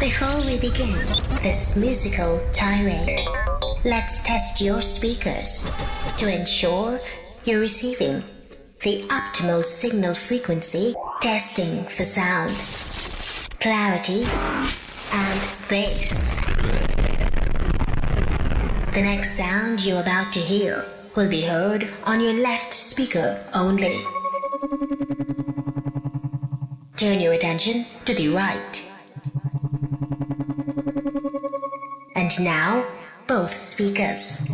Before we begin this musical tirade, let's test your speakers to ensure you're receiving the optimal signal frequency, testing for sound, clarity, and bass. The next sound you're about to hear will be heard on your left speaker only. Turn your attention to the right. And now, both speakers.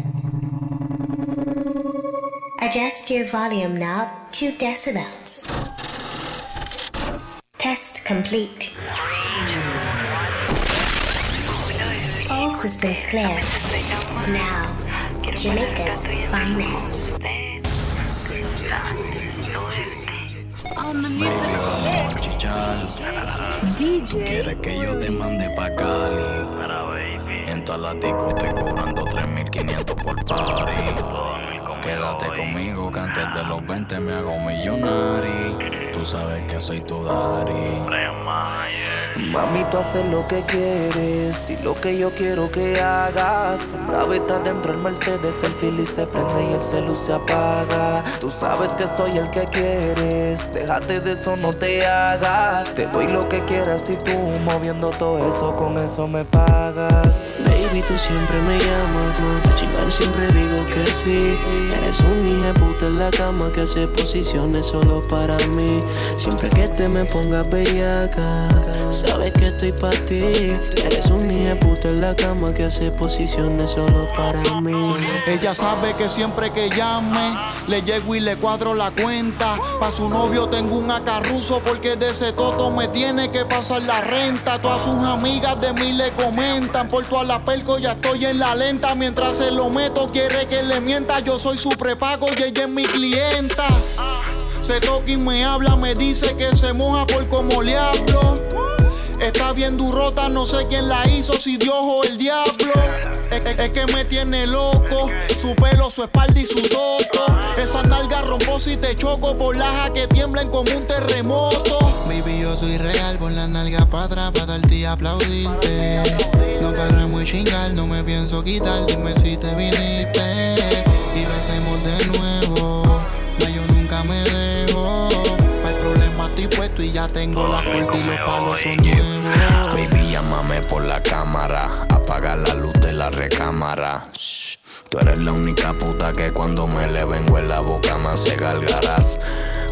Adjust your volume knob to decibels. Test complete. All systems clear. Now, Jamaica's finest. Tú quieres que yo te mande pa' Cali. En todas las discos estoy cobrando 3.500 por party. Quédate conmigo que antes de los 20 me hago millonario. Tú sabes que soy tu daddy. Mami, tú haces lo que quieres y lo que yo quiero que hagas. Una vez dentro del Mercedes, el Philly se prende y el celu se apaga. Tú sabes que soy el que quieres, déjate de eso, no te hagas. Te doy lo que quieras y tú moviendo todo eso, con eso me pagas. Baby, tú siempre me llamas, más a chingar siempre digo que sí. Eres un hija puta en la cama que hace posiciones solo para mí. Siempre que te me pongas bellaca, sabes que estoy para ti. Eres un hija puta en la cama que hace posiciones solo para mí. Ella sabe que siempre que llame, le llego y le cuadro la cuenta. Pa' su novio tengo un acarruso porque de ese toto me tiene que pasar la renta. Todas sus amigas de mí le comentan. Por toda la pelco ya estoy en la lenta. Mientras se lo meto, quiere que le mienta. Yo soy su prepago y ella es mi clienta. Se toca y me habla, me dice que se moja por como le hablo. Está bien durota, no sé quién la hizo, si Dios o el diablo. Es, que me tiene loco, su pelo, su espalda y su toto. Esa nalga rompo si te choco por laja que tiemblen como un terremoto. Baby, yo soy real, por la nalga para atrás, para darte y aplaudirte. No paramos de chingar, no me pienso quitar, dime si te viniste. Y lo hacemos de nuevo, y ya tengo la corta y los palos son nuevos. Baby, llámame por la cámara. Apaga la luz de la recámara. Shh. Tú eres la única puta que cuando me le vengo en la boca me hace galgaras.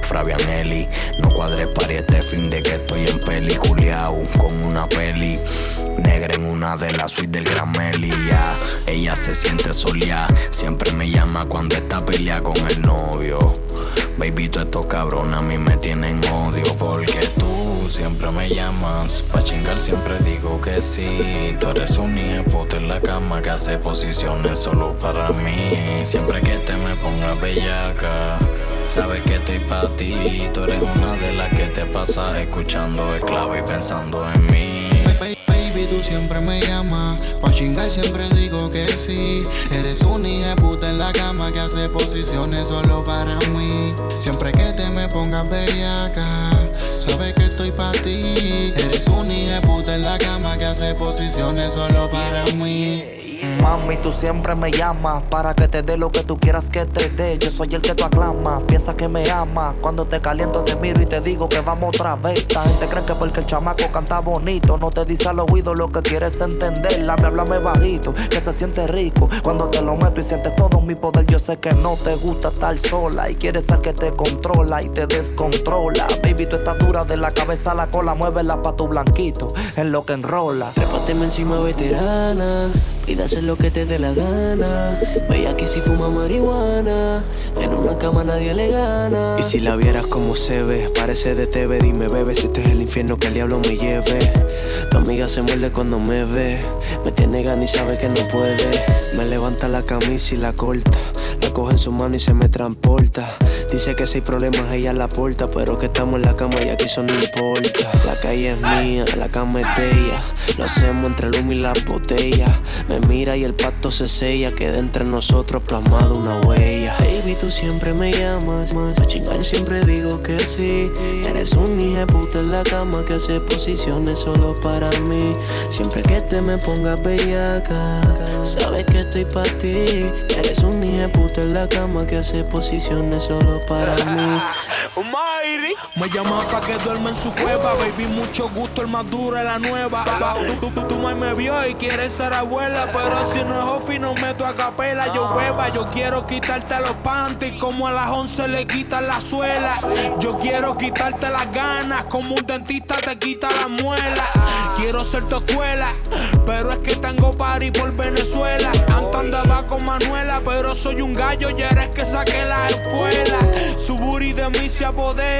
Fabianelli, no cuadres para este fin de que estoy en peliculeado con una peli negra en una de las suites del Gran Meli. Ella se siente soleada, siempre me llama cuando está pelea con el novio. Baby, tú estos cabrones a mí me tienen odio porque tú siempre me llamas. Pa' chingar siempre digo que sí. Tú eres un puta en la cama que hace posiciones solo para mí. Siempre que te me pongas bellaca. Sabes que estoy pa' ti, tú eres una de las que te pasa escuchando esclavo y pensando en mí. Ba- Baby, tú siempre me llamas. Pa' chingar siempre digo que sí. Eres un hija puta en la cama que hace posiciones solo para mí. Siempre que te me pongas bellaca, sabes que estoy pa' ti. Eres un hija puta en la cama que hace posiciones solo para mí. Mami, tú siempre me llamas para que te dé lo que tú quieras que te dé. Yo soy el que tú aclamas, piensa que me ama. Cuando te caliento te miro y te digo que vamos otra vez. La gente cree que porque el chamaco canta bonito, no te dice al oído lo que quieres entender. Dame, háblame bajito, que se siente rico. Cuando te lo meto y sientes todo mi poder, yo sé que no te gusta estar sola y quieres ser que te controla y te descontrola. Baby, tu estatura de la cabeza a la cola, muévela pa' tu blanquito, en lo que enrola. Trépateme encima, veterana. Pide hacer lo que te dé la gana. Ve aquí si fuma marihuana. En una cama nadie le gana. Y si la vieras como se ve, parece de TV. Dime, bebé, si este es el infierno que el diablo me lleve. Tu amiga se muerde cuando me ve. Me tiene ganas y sabe que no puede. Me levanta la camisa y la corta. La coge en su mano y se me transporta. Dice que si hay problemas ella la porta. Pero que estamos en la cama y aquí eso no importa. La calle es mía, la cama es de. Lo hacemos entre el humo y las botellas. Me mira y el pacto se sella, queda entre nosotros plasmado una huella. Baby, tú siempre me llamas, más a chingar siempre digo que sí. Eres un hijo puta en la cama que hace posiciones solo para mí. Siempre que te me pongas bellaca, sabes que estoy para ti. Eres un hijo puta en la cama que hace posiciones solo para mí. Me llama pa' que duerma en su cueva, baby, mucho gusto, el más duro es la nueva. Tú, tú, tú, me vio y quieres ser abuela, pero si no es ofi no meto a capela. Yo beba, yo quiero quitarte los panties, como a las 11 le quitan la suela. Yo quiero quitarte las ganas, como un dentista te quita la muela. Quiero ser tu escuela, pero es que tengo party por Venezuela. Antes andaba con Manuela, pero soy un gallo y eres que saqué la escuela. Su booty de mí se apodera,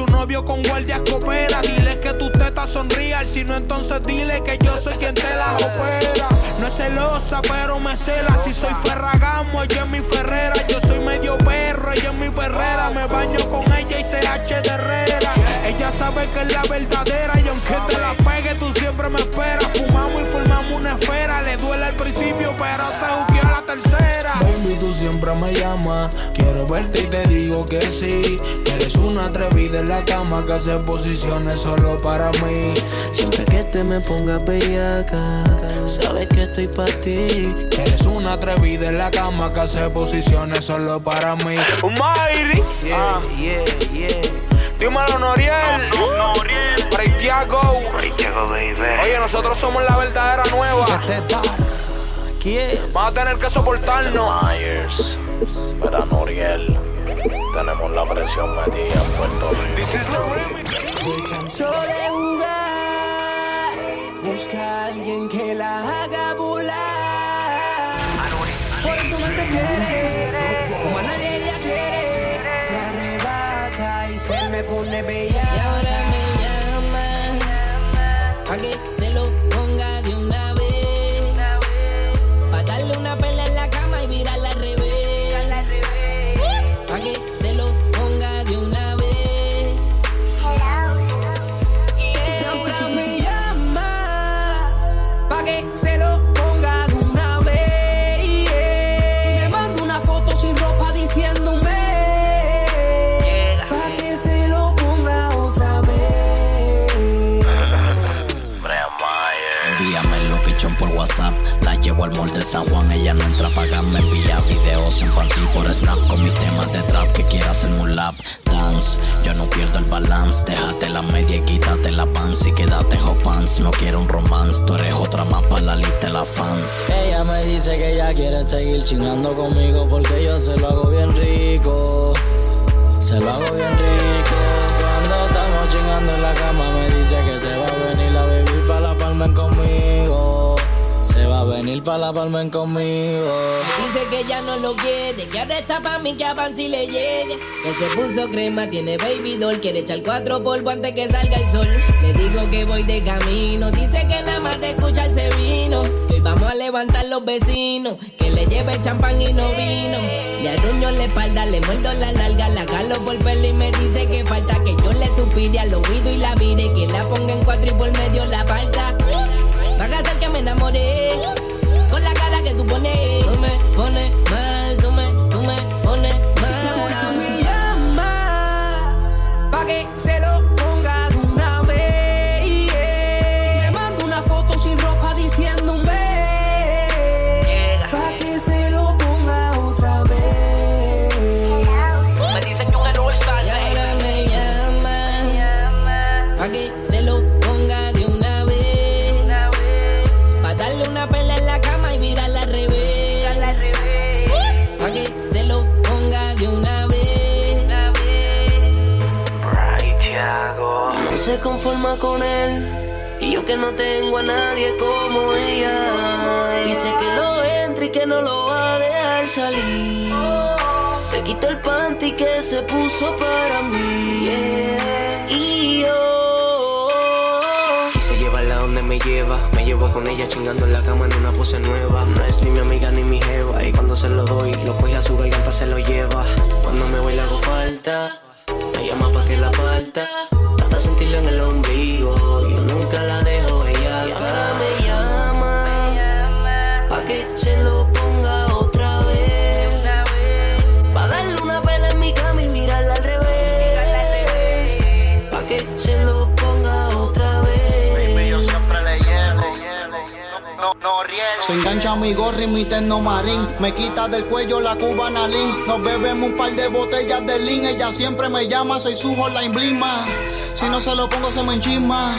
su novio con guardias coopera. Dile que tu teta sonría, si no entonces dile que yo soy quien te la opera. No es celosa, pero me cela. Si soy Ferragamo, ella es mi Ferrera. Yo soy medio perro, ella es mi perrera. Me baño con ella y CH de Herrera. Ella sabe que es la verdadera y aunque te la pegue, tú siempre me esperas. Fumamos y formamos una esfera. Le duele al principio, pero se juqueó a la tercera. Baby, tú siempre me llamas. Quiero verte y te digo que sí. eres una atrevida en la cama que hace posiciones solo para mí. Siempre que te me pongas bellaca, sabes que estoy para ti. Eres una atrevida en la cama que hace posiciones solo para mí. Mayri, yeah, yeah, yeah. Dímelo, Noriel. No, no, Noriel. Tiago. baby. Oye, nosotros somos la verdadera nueva. ¿Quién? Vamos a tener que soportarnos. Myers, para Noriel. Tenemos la presión metida en Puerto Rico. Se cansó de jugar. Busca a alguien que la haga volar. Por eso me prefiere. Me. Y ahora me llama. Pa' que se lo ponga de una vez. Pa' darle una perla de San Juan. Ella no entra a pagarme. Envía videos en panty por Snap. Con mis temas de trap que quiera hacerme un lap dance. Yo no pierdo el balance. Déjate la media y quítate la pants. Y quédate en hot pants. No quiero un romance. Tú eres otra más para la lista de las fans. Ella me dice que ella quiere seguir chingando conmigo. Porque yo se lo hago bien rico. Se lo hago bien rico. Cuando estamos chingando en la cama, me dice que se va a venir a vivir para la palma conmigo. Venir para la palma conmigo. Dice que ya no lo quiere, que ahora está pa' mí, que a si le llegue. Que se puso crema, tiene baby doll, quiere echar cuatro polvo antes que salga el sol. Le digo que voy de camino, dice que nada más de escucharse vino. Que hoy vamos a levantar los vecinos, que le lleve champán y no vino. Le arruño la espalda, le muerdo la nalga, la calo por pelo y me dice que falta que yo le suspire al oído y la vire, que la ponga en cuatro y por medio la falta. Va a hacer que me enamore con la cara que tú pones. Tú me pones mal, se conforma con él. Y yo que no tengo a nadie como ella. Dice que lo entra y que no lo va a dejar salir. Se quitó el panty que se puso para mí. Y yo quise llevarla donde me lleva. Me llevo con ella chingando en la cama en una pose nueva. No es ni mi amiga ni mi jeva. Y cuando se lo doy, lo coge a su garganta, se lo lleva. Cuando me voy le hago falta. Me llama pa' que la parta sentirlo en el ombligo. Yo nunca la dejo, ella me llama. Pa' que se lo ponga otra vez. Pa' darle una pela en mi cama y mirarla al revés. Pa' que se lo ponga otra vez. Baby, yo siempre le llego. No, no. Se engancha mi gorri, mi marín Me quita del cuello la cubanalin. Nos bebemos un par de botellas de lean. Ella siempre me llama, soy su hotline blima. Si no se lo pongo, se me enchisma.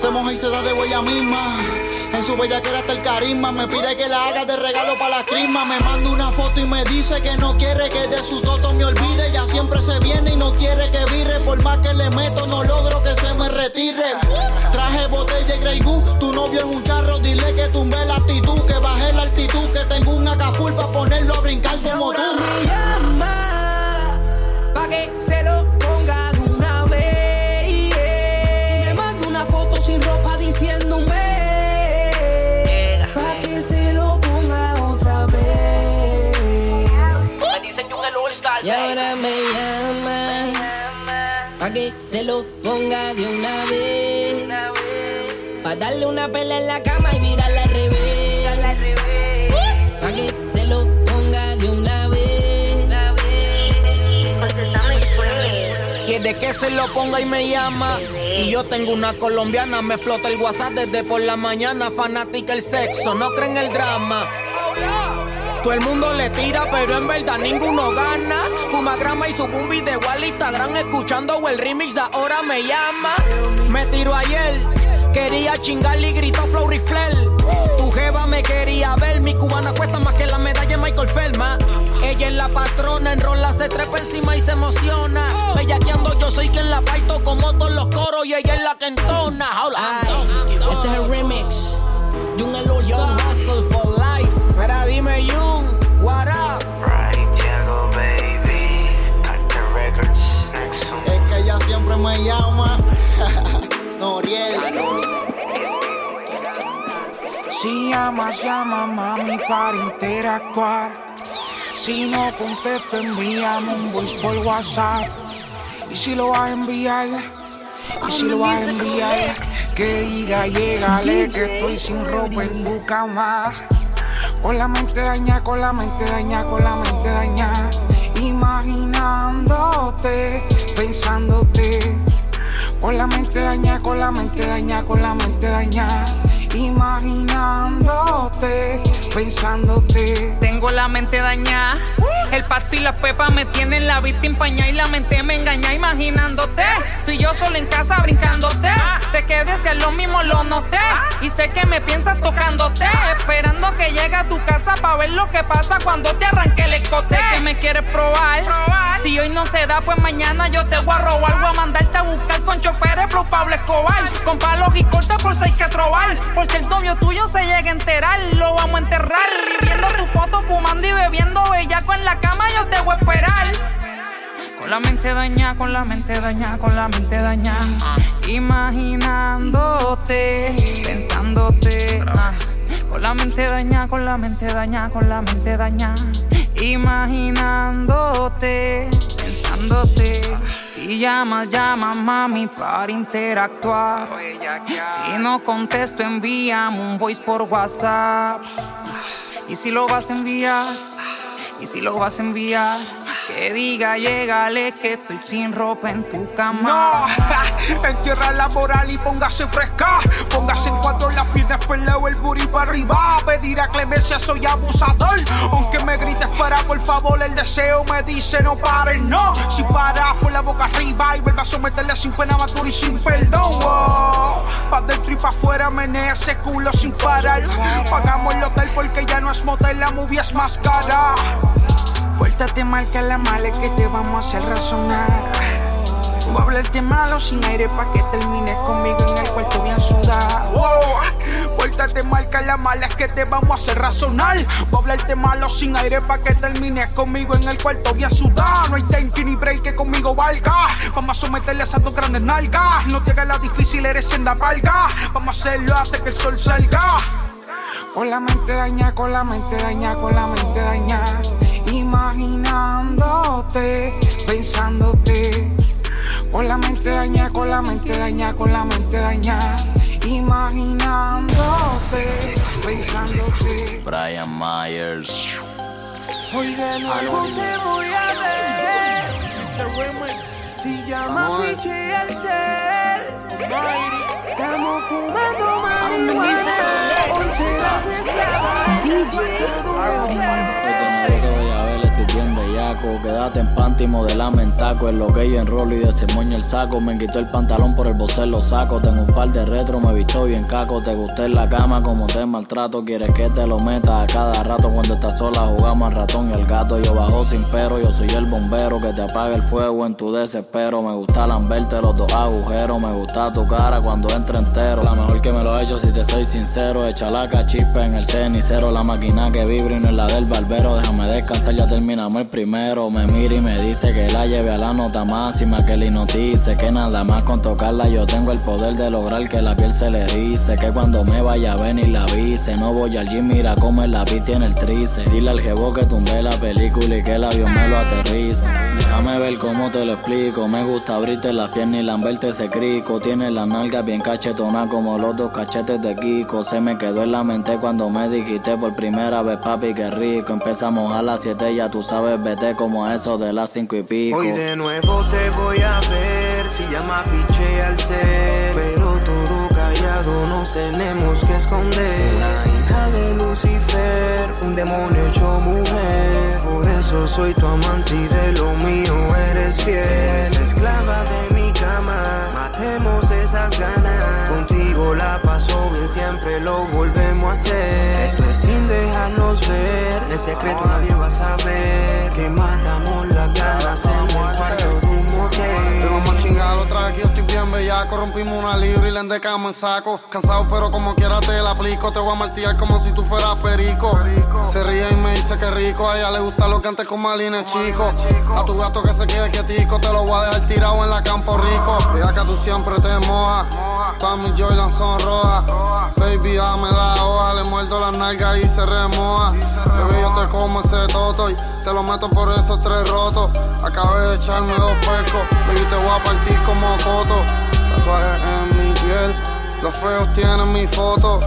Se moja y se da de huella misma. En su bella que hasta el carisma. Me pide que la haga de regalo para la crisma. Me manda una foto y me dice que no quiere que de su toto me olvide. Ella siempre se viene y no quiere que vire. Por más que le meto, no logro que se me retire. Traje botella y Grey. Tu novio es un charro, dile que tumbe la actitud. Que baje la altitud. Que tengo un acaful para ponerlo a brincar como tú. me Y ahora me llama pa' que se lo ponga de una vez. Pa' darle una pela en la cama y mirarla al revés. Pa' que se lo ponga de una vez. Quiere que se lo ponga y me llama. Y yo tengo una colombiana, me explota el WhatsApp desde por la mañana. Fanática el sexo, no creen el drama. Todo el mundo le tira, pero en verdad ninguno gana. Fuma grama y subo un video al Instagram escuchando el remix de ahora me llama. Me tiró ayer, quería chingarle y gritó Flow Riflel. Tu jeva me quería ver, mi cubana cuesta más que la medalla Michael Felma. Ella es la patrona, enrola, se trepa encima y se emociona. Bellaqueando, yo soy quien la baito como todos los coros y ella es la que entona. Hola, Ay, este es el remix de un Yo hustle for life. Mira, dime, Jung, me llama. Noriel. Si llamas, llama mami para interactuar. Si no contesto, envíame un voice por WhatsApp. Y si lo vas a enviar, y si lo vas a enviar, que diga, llegale que estoy sin ropa en tu cama. Con la mente daña, con la mente daña, con la mente daña. Imaginándote, pensándote. Con la mente daña, con la mente daña, con la mente daña. Imaginándote, pensándote. Tengo la mente dañada. El pasto y la pepa me tienen la vista empañada y la mente me engaña imaginándote. Tú y yo solo en casa brincándote. Sé que deseas lo mismo, lo noté. Y sé que me piensas tocándote. Esperando que llegue a tu casa para ver lo que pasa cuando te arranque el escote. Sé que me quieres probar. Si hoy no se da, pues mañana yo te voy a robar. Voy a mandarte a buscar con choferes Flow Pablo Escobar. Con palos y cortes por hay que trobar. Por si el novio tuyo se llega a enterar, lo vamos a enterrar. Y viendo tu foto, fumando y bebiendo bellaco en la yo te voy a esperar. Con la mente dañada, con la mente dañada, con la mente dañada. Imaginándote, pensándote. ah. Con la mente dañada, con la mente dañada, con la mente dañada. Imaginándote, pensándote. Si llamas, llama mami para interactuar. Si no contesto, envíame un voice por WhatsApp. Y si lo vas a enviar, y si lo vas a enviar, que diga, llégale que estoy sin ropa en tu No, cama. entierra la moral y póngase fresca. Póngase en cuatro las piernas, peleo el booty arriba. Pedir a clemencia, soy abusador. Aunque me grites para, por favor, el deseo me dice no pares, no. Si paras, por la boca arriba y vuelve a someterle sin pena, matura y sin perdón. Oh, pa' dentro y afuera, menea ese culo sin parar. Pagamos el hotel porque ya no es motel, la movie es más cara. Vuéltate mal que la mala es que te vamos a hacer razonar. Voy a hablarte malo sin aire pa' que termines conmigo en el cuarto bien sudado. Wow. Vuéltate mal que la mala es que te vamos a hacer razonar. Voy a hablarte malo sin aire pa' que termines conmigo en el cuarto bien sudado. No hay tanque ni break que conmigo valga. Vamos a someterle a dos grandes nalgas. No te hagas la difícil, eres senda valga. Vamos a hacerlo hasta que el sol salga. Con la mente daña, con la mente daña, con la mente daña. Imaginándote, pensándote. Con la mente daña, con la mente daña, con la mente daña. Imaginándote, pensándote. Brian Myers. Hoy de nuevo te voy a ver. Si llama Pichi el cel. Estamos fumando marihuana. Hoy serás mi Quédate en panty, modelame en taco. En lo que yo enrolo y desemoño el saco. Me quitó el pantalón por el bocel, lo saco. Tengo un par de retro, me visto bien caco. Te gusté en la cama como te maltrato. Quieres que te lo meta a cada rato. Cuando estás sola jugamos al ratón y el gato. Yo bajo sin pero, yo soy el bombero que te apaga el fuego en tu desespero. Me gusta lamberte los dos agujeros. Me gusta tu cara cuando entra entero. La mejor que me lo he hecho si te soy sincero. Echa la cachispa en el cenicero. La máquina que vibra y no es la del barbero. Déjame descansar, ya terminamos el primero me mira y me dice que la lleve a la nota máxima, que le notice que nada más con tocarla yo tengo el poder de lograr que la piel se le dice, que cuando me vaya a venir la avise, no voy al gym, mira cómo la tiene el trice, dile al jevo que tumbe la película y que el avión me lo aterrice, déjame ver cómo te lo explico, me gusta abrirte las piernas y lamberte ese crico, tiene la nalga bien cachetona como los dos cachetes de Kiko, se me quedó en la mente cuando me dijiste por primera vez papi que rico, empezamos a las 7 ya tú sabes, vete como eso de las cinco y pico. Hoy de nuevo te voy a ver, si llama piche al ser. Pero todo callado nos tenemos que esconder. La hija de Lucifer, un demonio hecho mujer. Por eso soy tu amante y de lo mío eres fiel. esclava de mi cama, matemos esas ganas. Contigo la paso siempre lo volvemos a hacer. Esto es sin dejarnos ver, en secreto nadie va a saber que matamos las ganas en el cuarto de un motel. Te vamos a chingar otra vez que yo estoy bien bellaco. Rompimos una libra y le endecamos en saco. Cansado, pero como quiera te la aplico. Te voy a martillar como si tú fueras perico. Se ríe y me dice que rico. A ella le gusta lo que antes con Malines chico. A tu gato que se quede quietico. Te lo voy a dejar tirado en la campo rico. Mira que tú siempre te mojas. Todas mis Jordan son rojas. Baby, dame la hoja. Le muerdo las nalgas y se remoja. Bebé, yo te como ese toto y te lo meto por esos tres rotos. Acabé de echarme dos percos. Baby, te voy a partir como coto. Tatuajes en mi piel. Los feos tienen mi foto.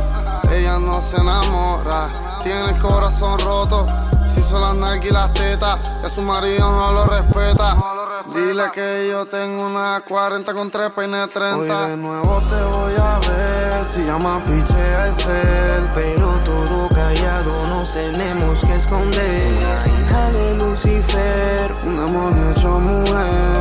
Ella no se enamora. Tiene el corazón roto. Si son las nalgas y las tetas, que su marido no lo respeta. Dile que yo tengo una 40 con 3 peines 30. Hoy de nuevo te voy a ver, si llama piche es él. Pero todo callado nos tenemos que esconder. La hija de Lucifer, un demonio hecho mujer.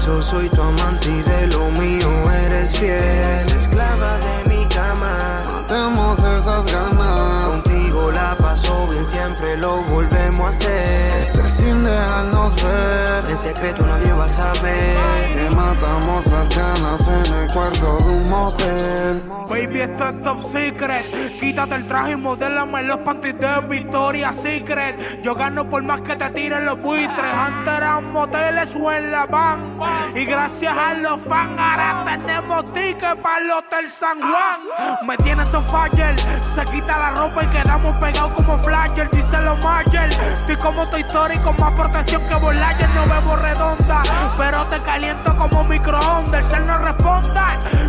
Soy tu amante y de lo mío eres fiel. esclava de mi cama, matemos esas ganas. Contigo la paso bien, siempre lo volvemos a hacer. Sin dejarnos ver. En secreto nadie va a saber. Que matamos las ganas en el cuarto de un motel. Baby, esto es top secret. Quítate el traje y modélame los panties de Victoria Secret. Yo gano por más que te tiren los buitres. Antes eran moteles o en la van. Y gracias a los fans, ahora tenemos tickets para el Hotel San Juan. Me tienes on fire. Se quita la ropa y quedamos pegados como flasher. Dice los Marshall. Estoy como tu historia con más protección que Volayer. No bebo redonda, pero te caliento como microondas. El ser no responda.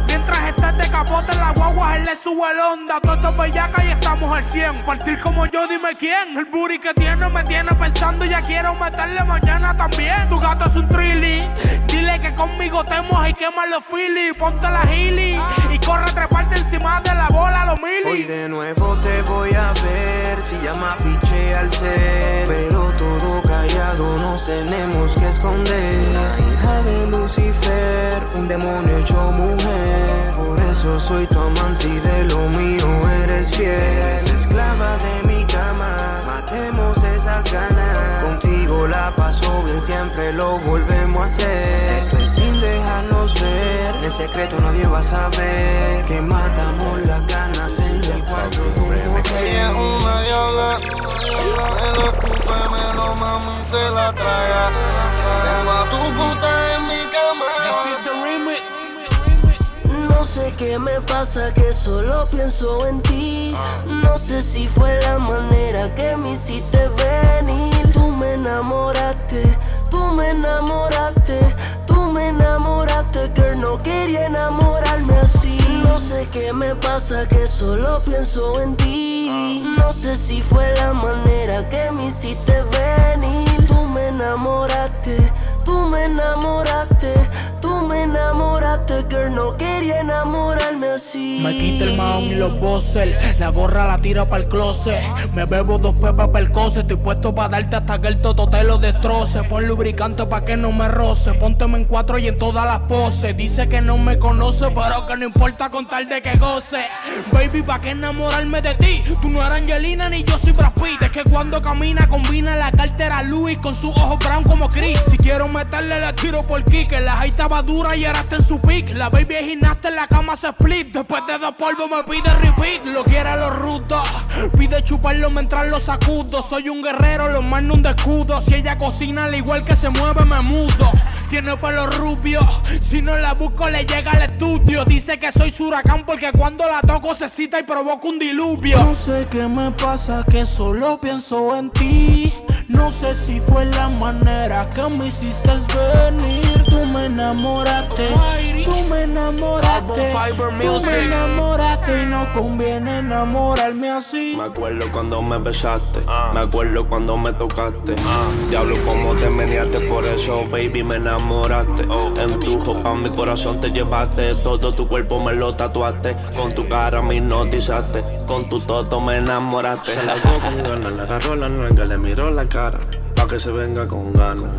Mientras estás de capote en la guagua, él le sube el onda. Todos estos bellacas y estamos al 100. Partir como yo, dime quién. El booty que tiene me tiene pensando. Ya quiero meterle mañana también. Tu gato es un trilly. Dile que conmigo te mojas y quema los philly. Ponte la hilly y corre treparte encima de la bola, los mili. Hoy de nuevo te voy a ver. Si llama piche al ser. Pero todo callado nos tenemos que esconder. La hija de Lucifer, un demonio hecho mujer. Por eso soy tu amante y de lo mío eres fiel. esclava de mi cama, matemos esas ganas. Contigo la paso bien, siempre lo volvemos a hacer. Dejarnos ver. En secreto nadie va a saber que matamos las ganas en el cuarto un Ella es una diabla, me lo escupe, me lo mami se la traga. Tengo a tu puta en mi cama. No sé qué me pasa, que solo pienso en ti. No sé si fue la manera que me hiciste venir. Tú me enamoraste, tú me enamoraste, tú me enamoraste, girl. No quería enamorarme así. No sé qué me pasa, que solo pienso en ti. No sé si fue la manera que me hiciste venir. Tú me enamoraste, tú me enamoraste, tú me enamoraste, girl. No quería enamorarme así. Me quita el maón y los bosses. La gorra la tira para el closet. Me bebo dos pepas para el. Estoy puesto para darte hasta que el toto te lo destroce. Pon lubricante para que no me roce. Pónteme en cuatro y en todas las poses. Dice que no me conoce, pero que no importa con tal de que goce. Baby, ¿para qué enamorarme de ti? Tú no eres Angelina ni yo soy Brad Pitt. Es que cuando camina combina la cartera Louis con sus ojos brown como Chris. Si quiero meterle la tiro por kick. La high estaba dura y ahora en su pick. La baby es en la cama se split. Después de dos polvos me pide repeat. Lo quiere. Pide chuparlo mientras lo sacudo. Soy un guerrero, lo mando un escudo. Si ella cocina al igual que se mueve, me mudo. Tiene pelo rubio. Si no la busco, le llega al estudio. Dice que soy su huracán porque cuando la toco se cita y provoca un diluvio. No sé qué me pasa, que solo pienso en ti. No sé si fue la manera que me hiciste venir. Tú me enamoraste, tú me enamoraste. Tú me enamoraste y no conviene enamorarme así. Me acuerdo cuando me besaste, me acuerdo cuando me tocaste. Diablo, como te meneaste, por eso, baby, me enamoraste. En tu ropa mi corazón te llevaste, todo tu cuerpo me lo tatuaste. Con tu cara me hipnotizaste, con tu toto me enamoraste. Se la con ganas, le agarró la nalga, le miró la cara, pa' que se venga con ganas.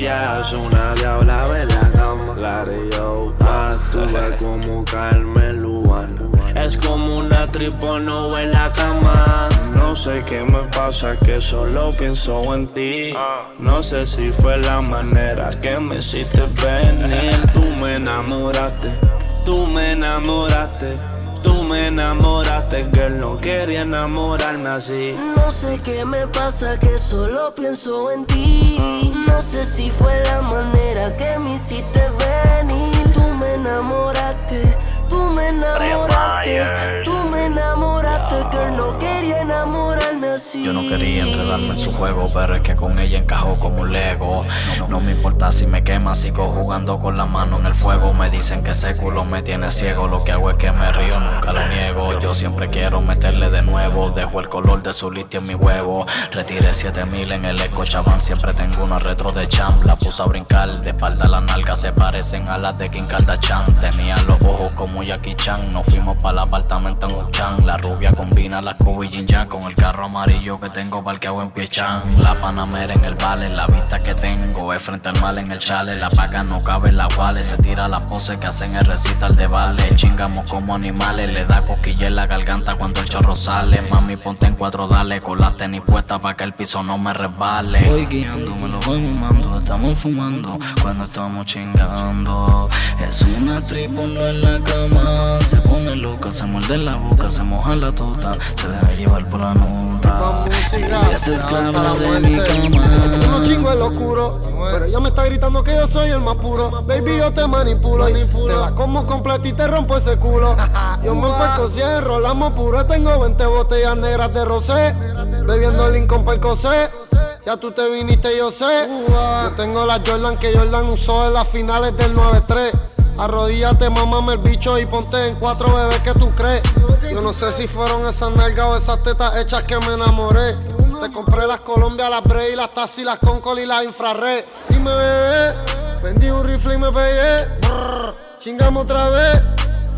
Ella una diabla en la cama, la de yo actúa como Carmen Lubana. Es como una tripono en la cama. No sé qué me pasa, que solo pienso en ti. No sé si fue la manera que me hiciste venir. Tú me enamoraste, tú me enamoraste. Tú me enamoraste, girl, no quería enamorarme así. No sé qué me pasa, que solo pienso en ti. No sé si fue la manera que me hiciste venir. Tú me enamoraste, tú me enamoraste, tú me enamoraste, girl, no quería enamorarme así. Yo no quería enredarme en su juego, pero es que con ella encajó como un Lego. No, me importa si me quema, sigo jugando con la mano en el fuego. Me dicen que ese culo me tiene ciego. Lo que hago es que me río, nunca lo niego. Yo siempre quiero meterle de nuevo. Dejo el color de su litio en mi huevo. Retiré 7000 en el eco. Siempre tengo una retro de champ. La puse a brincar, de espalda las nalgas se parecen a las de Kim Kardashian. Tenía los ojos como Jackie Chan. Nos fuimos para el apartamento en Uchan. La rubia combina las Kobe Jin con el carro amarillo que tengo parqueado en Piechan. La Panamera en el vale, la vista que tengo es frente al mal en el chale. La paga no cabe en la wale, se tira la pose que hacen el recital de vale. Chingamos como animales, le da cosquilla en la garganta cuando el chorro sale. Mami, ponte en cuatro, dale, con las tenis puestas para que el piso no me resbale. Voy guiando, me lo voy mimando, estamos fumando cuando estamos chingando. Es una tripono en la cama, se pone loca, se muerde la boca, se moja la tota, se deja llevar por la nota. Ella es esclava de mi cama. Uno chingo en lo oscuro, pero ella me está gritando que yo soy el más puro. Baby, yo te manipulo, te la como completa y te rompo ese culo. Yo me empuerco cien, enrolamos puro, tengo 20 botellas negras de rosé, bebiendo Lincoln Percocet. Ya tú te viniste, yo sé. Yo tengo la Jordan que Jordan usó en las finales del 9-3. Arrodíllate, mamame el bicho y ponte en cuatro bebés que tú crees. Yo no sé si fueron esas nalgas o esas tetas hechas que me enamoré. Te compré las Colombia, las Bray, las Tassi, las Concol y las Infrared. Dime, bebé, vendí un rifle y me pegué. Brr, chingamos otra vez.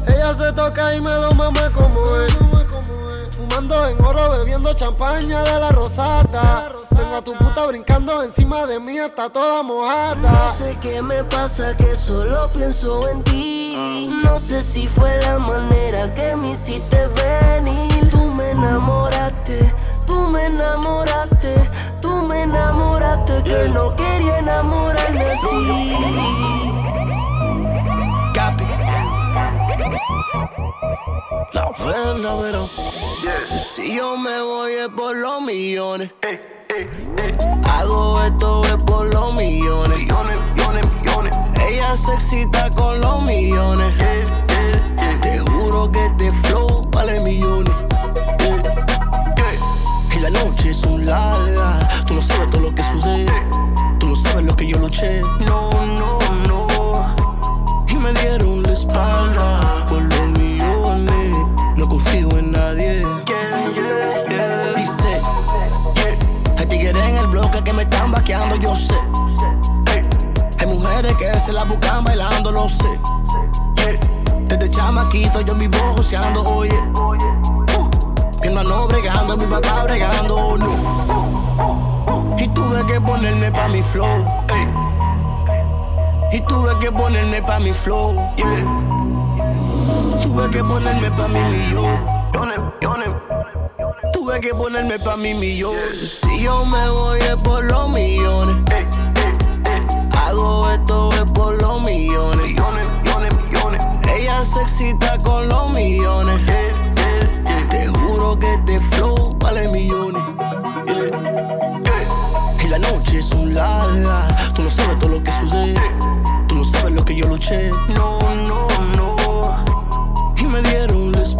Ella se toca y me lo mama como es. Fumando en oro, bebiendo champaña de la rosata. Tengo a tu puta brincando encima de mí, está toda mojada. No sé qué me pasa, que solo pienso en ti. No sé si fue la manera que me hiciste venir. Tú me enamoraste, tú me enamoraste, tú me enamoraste, que no quería enamorarme así. La verdad, pero si yo me voy es por los millones. Hago esto es por los millones. Ella se excita con los millones. Te juro que este flow vale millones. Y la noche es un larga. Tú no sabes todo lo que sudé. Tú no sabes lo que yo luché. No, no, no. Y me dieron la espalda confío en nadie. Dice, hay tigres en el bloque que me están vaqueando, yo sé. Hay mujeres que se la buscan bailando, lo sé. Desde chamaquito yo vivo joseando, oye. Que no bregando, mi papá bregando, no. Y tuve que ponerme pa' mi flow. Y tuve que ponerme pa' mi flow. Tuve que ponerme pa' mi millón. Tuve que ponerme pa' mi millón. Si yo me voy es por los millones. Hago esto es por los millones. Ella se excita con los millones. Te juro que este flow vale millones. Y la noche es un larga. Tú no sabes todo lo que sudé. Tú no sabes lo que yo luché. No, no, no.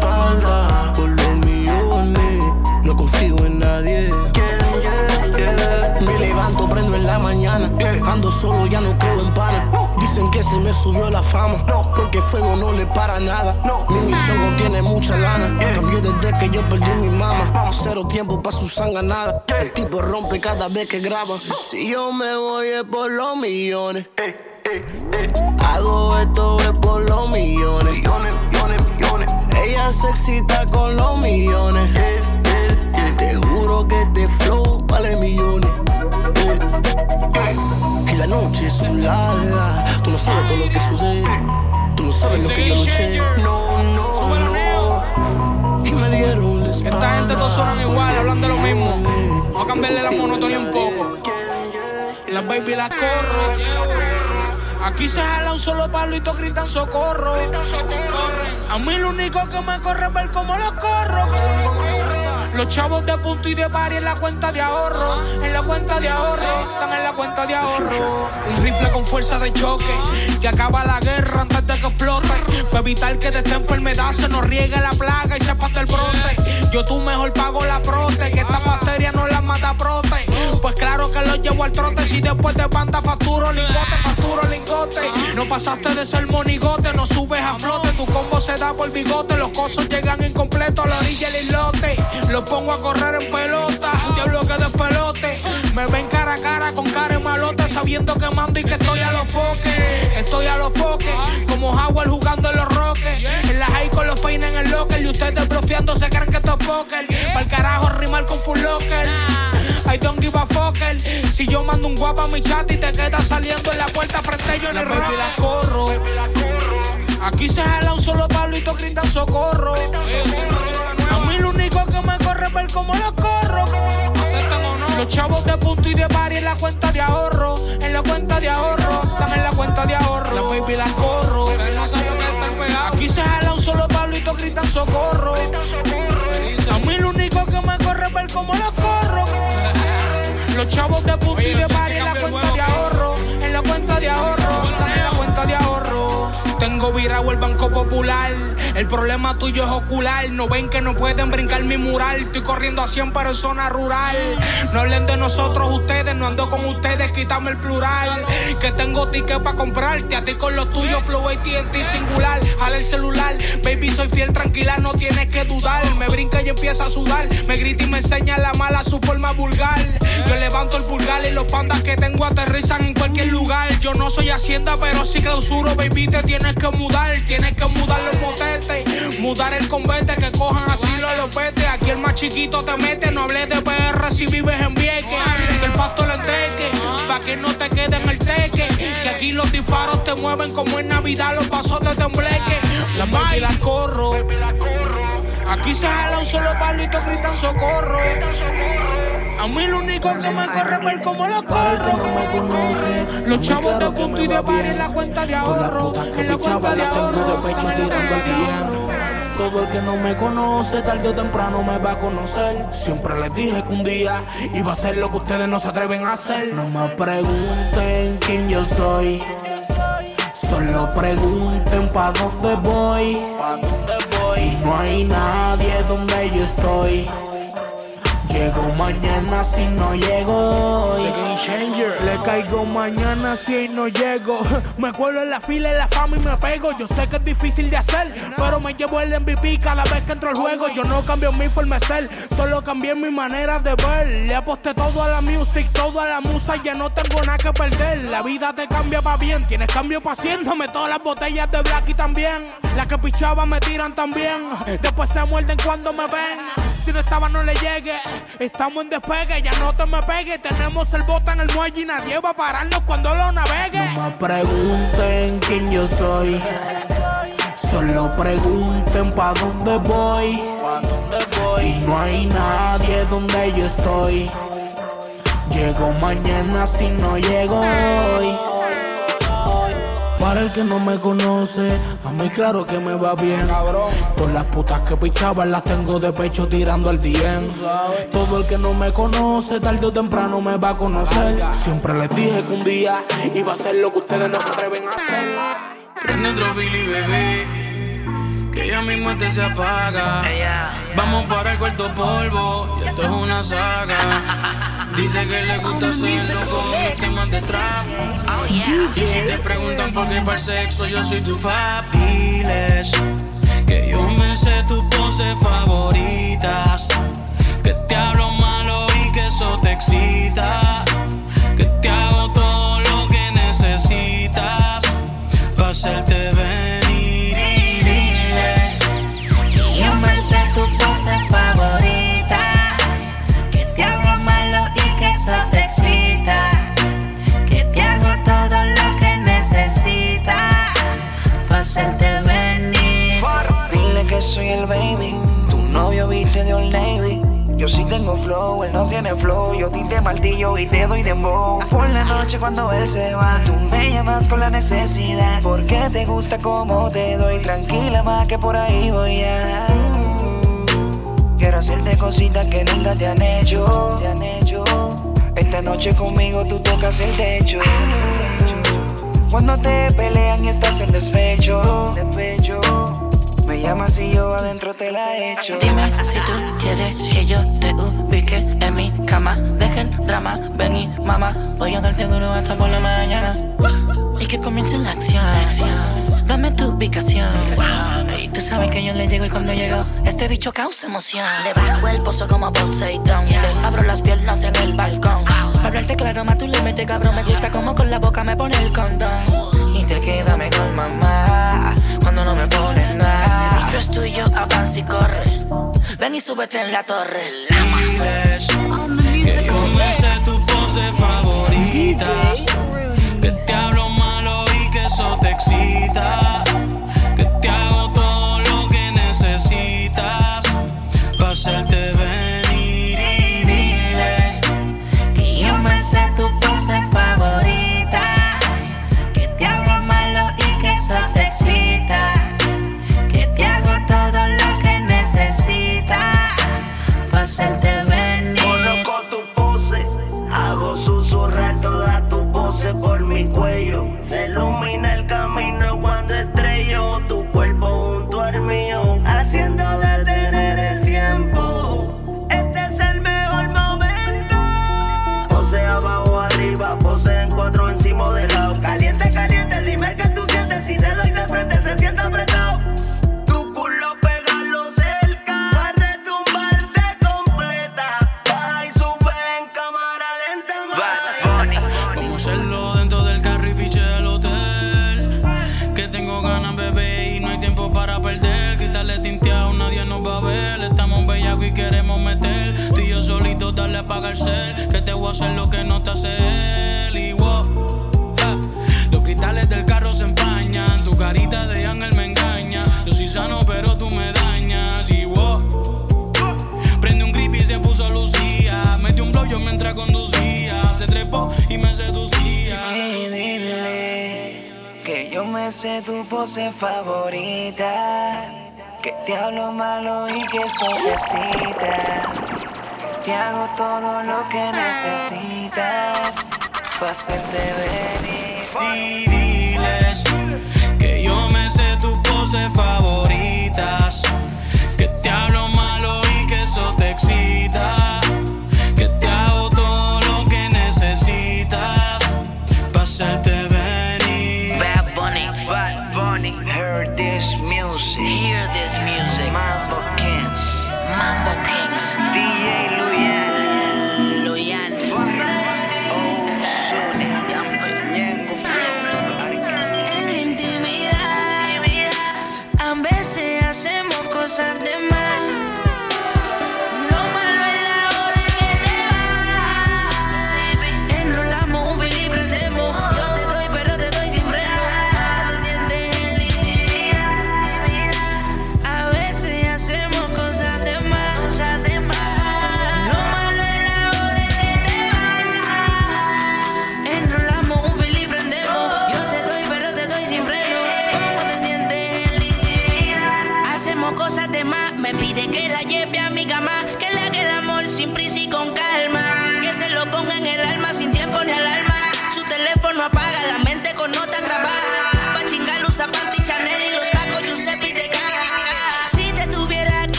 Por los millones. No confío en nadie. Me levanto, prendo en la mañana. Ando solo, ya no creo en pana. Dicen que se me subió la fama. Porque fuego no le para nada. Mi misión no tiene mucha lana. Cambió desde que yo perdí mi mamá. Cero tiempo pa' su sanganada. El tipo rompe cada vez que graba. Si yo me voy es por los millones. Hago esto es por los millones, millones. Ella se excita con los millones. Te juro que este flow vale millones. Y la noche es un larga. Tú no sabes todo lo que sudé. Tú no sabes lo que yo luché. No, no, no. Y me dieron la espalda. Esta gente todos suenan igual, hablan de lo mismo. Vamos a cambiarle la monotonía un poco. Las baby las corro. Aquí se jala un solo palo y todos gritan socorro. A mí lo único que me corre es ver cómo los corro. Los chavos de punto y de pari en la cuenta de ahorro. En la cuenta de ahorro. Están en la cuenta de ahorro. Un rifle con fuerza de choque. Que acaba la guerra antes de que explote. Para evitar que de esta enfermedad se nos riegue la plaga y se pase el brote. Yo tú mejor pago la prote. Que esta bacteria no la Pues claro que lo llevo al trote. Si después de banda facturo lingote, facturo lingote. No pasaste de ser monigote, no subes a flote. Tu combo se da por bigote. Los cosos llegan incompletos a la orilla del islote. Los pongo a correr en pelota. Diablo que despelote. Me ven cara a cara con cara y malote. Sabiendo que mando y que estoy a los foques. Estoy a los foques. Como Howard jugando en los roques. En la high con los peines en el locker. Y ustedes bloqueando se creen que esto es póker. Para el carajo rimar con full locker. I don't give a fucker. Si yo mando un guapa a mi chat y te quedas saliendo en la puerta frente yo en el rap. la corro. Aquí se jala un solo palo y todos gritan socorro. A mí lo único que me corre es ver cómo los corro. Los chavos de punto y de pari en la cuenta de ahorro. En la cuenta Los chavos de punto y de Virado el Banco Popular. El problema tuyo es ocular. No ven que no pueden brincar mi mural. Estoy corriendo a 100 pero en zona rural. No hablen de nosotros ustedes. No ando con ustedes, quítame el plural. Que tengo ticket para comprarte. A ti con los tuyos, Flow AT&T singular. Jala el celular. Baby, soy fiel, tranquila, no tienes que dudar. Me brinca y empieza a sudar. Me grita y me enseña la mala su forma vulgar. Yo levanto el pulgar y los pandas que tengo aterrizan en cualquier lugar. Yo no soy hacienda, pero sí clausuro, baby, te tienes que mudar. Tienes que mudar los motetes. Mudar el convete, que cojan asilo a los petes. Aquí el más chiquito te mete. No hables de PR si vives en Vieques. Que el pasto le entreque. Pa' que no te quede en el teque. Que aquí los disparos te mueven como en Navidad los pasos de tembleque. La baby la corro. Aquí se jala un solo palo y todos gritan socorro. A mí lo único que me corre es ver cómo los corro. Los chavos de punto y de par en la cuenta de ahorro. En la cuenta de ahorro. Todo el que no me conoce, tarde o temprano me va a conocer. Siempre les dije que un día iba a ser lo que ustedes no se atreven a hacer. No me pregunten quién yo soy. Solo pregunten pa' dónde voy. Pa' dónde voy. No hay nadie donde yo estoy. Llego mañana si no llego hoy. Le caigo mañana si no llego. Me cuelo en la fila, en la fama y me pego. Yo sé que es difícil de hacer, pero me llevo el MVP cada vez que entro al juego. Yo no cambio mi forma de ser, solo cambié mi manera de ver. Le aposté todo a la music, todo a la musa, ya no tengo nada que perder. La vida te cambia para bien, tienes cambio pa' haciéndome todas las botellas de Blacky también. Las que pichaba me tiran también. Después se muerden cuando me ven. Si no estaba, no le llegue. Estamos en despegue, ya no te me pegue. Tenemos el bote en el muelle y nadie va a pararnos cuando lo navegue. No me pregunten quién yo soy. Solo pregunten pa' dónde voy. Y no hay nadie donde yo estoy. Llego mañana si no llego hoy. Para el que no me conoce, a mí claro que me va bien. Por las putas que pichaban las tengo de pecho tirando al dien. Todo el que no me conoce, tarde o temprano me va a conocer. Siempre les dije que un día iba a ser lo que ustedes no se atreven a hacer. Prende otro Billy, bebé. Que ya mi muerte se apaga. Vamos para el cuarto polvo. Y esto es una saga. Dice que le gusta hacerlo con temas de trap. Y si te preguntan por qué para el sexo, yo soy tu fabiles. Que yo me sé tus poses favoritas. Que te hablo malo y que eso te excita. Que te hago todo lo que necesitas. Para hacerte venir. Sí tengo flow, él no tiene flow. Yo te martillo y te doy dembow. Por la noche cuando él se va, tú me llamas con la necesidad. Porque te gusta como te doy. Tranquila más que por ahí voy a. Quiero hacerte cositas que nunca te han hecho. Esta noche conmigo tú tocas el techo. Cuando te pelean y estás en despecho. Despecho. Me llamas y yo adentro te la echo. Quieres que yo te ubique en mi cama. Dejen drama, ven y mamá. Voy a darte duro hasta por la mañana. Y que comience la acción. Dame tu ubicación. Y tú sabes que yo le llego y cuando llego, este bicho causa emoción. Le bajo el pozo como Poseidón. Le abro las piernas en el balcón. Para hablarte claro, más tú le metes cabrón. Me gusta como con la boca me pone el condón. Y te queda mejor, mamá. Cuando no me pones nada. Este bicho es tuyo, avanza y corre. Ven y súbete en la torre. Diles que yo me sé tus poses favoritas. Que te hablo pose favorita. Que te hablo malo y que eso te excita. Que te hago todo lo que necesitas. Para hacerte venir. Y diles que yo me sé tus poses favoritas. Que te hablo malo y que eso te excita.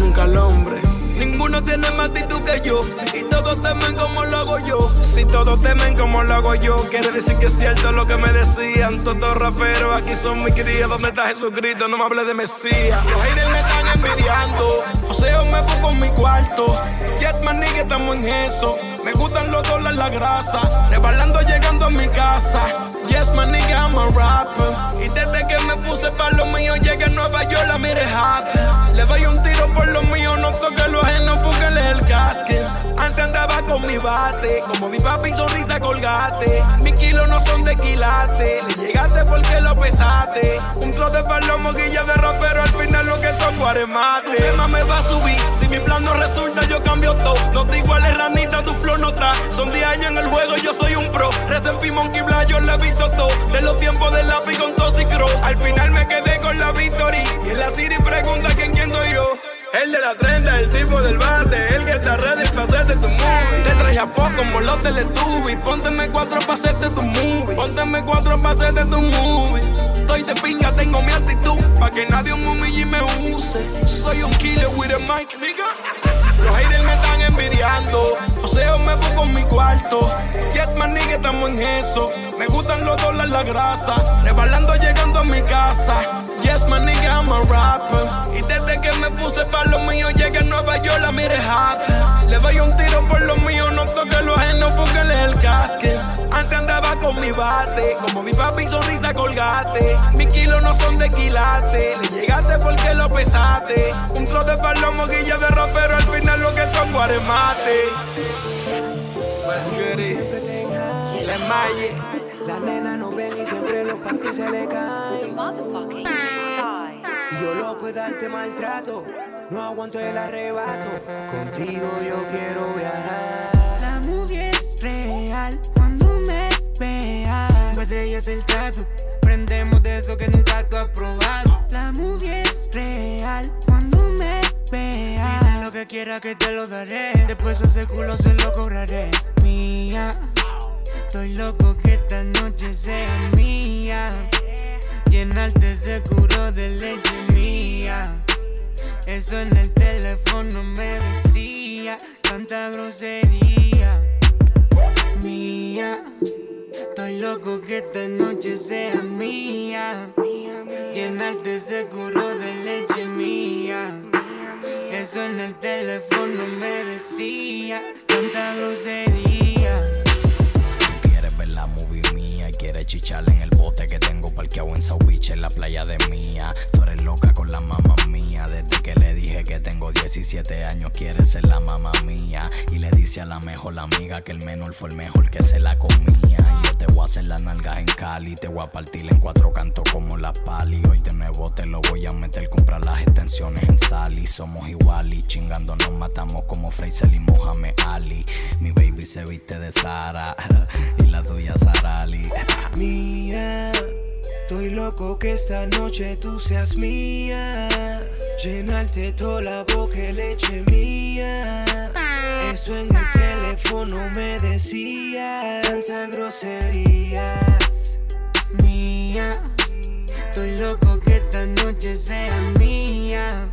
nunca al hombre. Ninguno tiene más actitud que yo y todos temen como lo hago yo. Si todos temen como lo hago yo, quiere decir que es cierto lo que me decían. Todos raperos aquí son mis crías. ¿Dónde está Jesucristo? No me hables de Mesías. Los haters me están envidiando. O sea, me busco en mi cuarto. Jetman que estamos en eso. Me gustan los dólares, la grasa. Rebalando llegando a mi casa. Yes, my nigga, I'm a rapper. Y desde que me puse pa' lo mío, llegué a Nueva York, la mire happy. Le doy un tiro por lo mío, no toque lo ajeno, póngale el casque. Antes andaba con mi bate, como mi papi sonrisa colgate. Mis kilos no son de quilate, le llegaste porque lo pesaste. Un trote de palomo, guilla de rapero, al final lo que son guaremates. Tu tema me va a subir, si mi plan no resulta, yo cambio todo. No te iguales, ranita, tu flor no está. Son 10 años en el juego, yo soy un pro. Recen Monkey Black, yo la vi de los tiempos del lápiz con Toxicro. Al final me quedé con la victory. Y en la Siri pregunta quién quién soy yo. El de la trenda, el tipo del bate, el que está ready para hacerte tu movie. Te traje a poco como los Teletubbies. Pónteme cuatro pa' hacerte tu movie. Pónteme cuatro pa' hacerte tu movie. Estoy de pinga, tengo mi actitud. Pa' que nadie un humille y me use. Soy un killer with a mic, nigga. Los haters me están envidiando. O sea, me pongo en mi cuarto. Yes, man, nigga, estamos en eso. Me gustan los dólares, la grasa. Rebalando llegando a mi casa. Yes, man, nigga, I'm a rapper. Y desde que me puse pa' lo mío, llegué a Nueva York, la mire happy. Le doy un tiro por lo mío, no toque lo ajeno es el casque. Antes andaba con mi bate, como mi papi sonrisa colgate. Mis kilos no son de quilate, le llegaste porque lo pesaste. Un tro de palomo, guilla de rapero, al final lo que son guaremate. Let's get it. La. La nena no ven y siempre los panties se le caen. Y yo loco de darte maltrato, no aguanto el arrebato. Contigo yo quiero viajar. La movie es real cuando me veas. Cinco estrellas el trato, prendemos de eso que nunca tú has probado. La movie es real cuando me veas. Pide lo que quiera que te lo daré. Después ese culo se lo cobraré. Mía, estoy loco que esta noche sea mía. Llenarte seguro de leche mía. Eso en el teléfono me decía tanta grosería. Mía, estoy loco que esta noche sea mía. Llenarte seguro de leche mía. Eso en el teléfono me decía tanta grosería. La movie quieres chicharle en el bote que tengo parqueado en South Beach en la playa de mía. Tú eres loca con la mamá mía. Desde que le dije que tengo 17 años, quieres ser la mamá mía. Y le dice a la mejor amiga que el menor fue el mejor que se la comía. Y yo te voy a hacer las nalgas en Cali, te voy a partir en cuatro cantos como la pali. Hoy de nuevo te lo voy a meter, comprar las extensiones en Sally. Somos igual y chingando nos matamos como Fraser y Mohamed Ali. Mi baby se viste de Sara y la tuya Sara Ali. Mía, estoy loco que esta noche tú seas mía. Llenarte toda la boca leche mía. Eso en el teléfono me decía. Tantas groserías. Mía, estoy loco que esta noche sea mía.